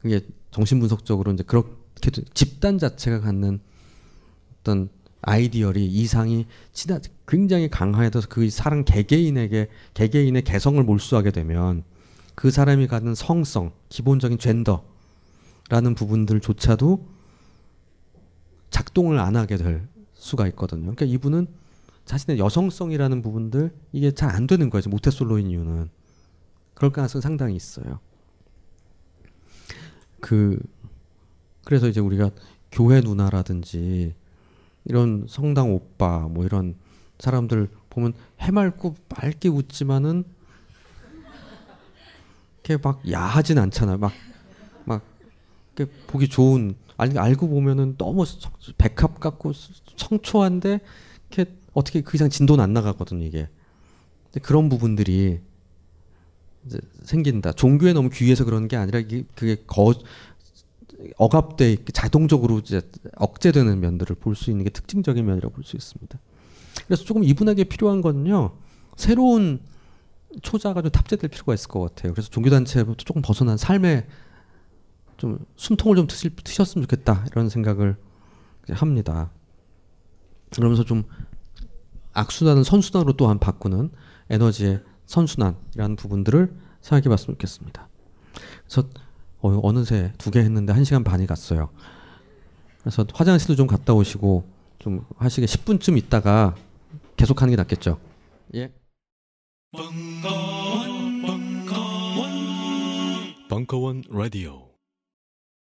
그게 정신분석적으로 이제 그렇게 돼- 집단 자체가 갖는 어떤 아이디얼이 이상이 지나 굉장히 강화해서 그 사람 개개인에게 개개인의 개성을 몰수하게 되면 그 사람이 갖는 성성, 기본적인 젠더 라는 부분들조차도 작동을 안 하게 될 수가 있거든요. 그러니까 이분은 자신의 여성성이라는 부분들 이게 잘 안 되는 거예요. 모태솔로인 이유는 그럴 가능성이 상당히 있어요. 그 그래서 이제 우리가 교회 누나라든지 이런 성당 오빠 뭐 이런 사람들 보면 해맑고 맑게 웃지만은 이렇게 막 야하진 않잖아요. 이렇게 보기 좋은 알, 알고 보면은 너무 성- 백합 같고 청초한데 이렇게 어떻게 그 이상 진도는 안 나가거든요 이게. 그런 부분들이 생긴다. 종교에 너무 귀해서 그런 게 아니라 이게 그게 거 억압돼 자동적으로 이제 억제되는 면들을 볼 수 있는 게 특징적인 면이라고 볼 수 있습니다. 그래서 조금 이분에게 필요한 거는요. 새로운 초자가 좀 탑재될 필요가 있을 것 같아요. 그래서 종교단체부터 조금 벗어난 삶의 좀 숨통을 좀 트실, 트셨으면 좋겠다 이런 생각을 합니다. 그러면서 좀 악순환은 선순환으로 또한 바꾸는 에너지의 선순환이라는 부분들을 생각해 봤으면 좋겠습니다. 그래서 어, 어느새 두 개 했는데 한 시간 반이 갔어요. 그래서 화장실도 좀 갔다 오시고 좀 하시게 10분쯤 있다가 계속 하는 게 낫겠죠. 예. 벙커원, 벙커원, 벙커원 라디오.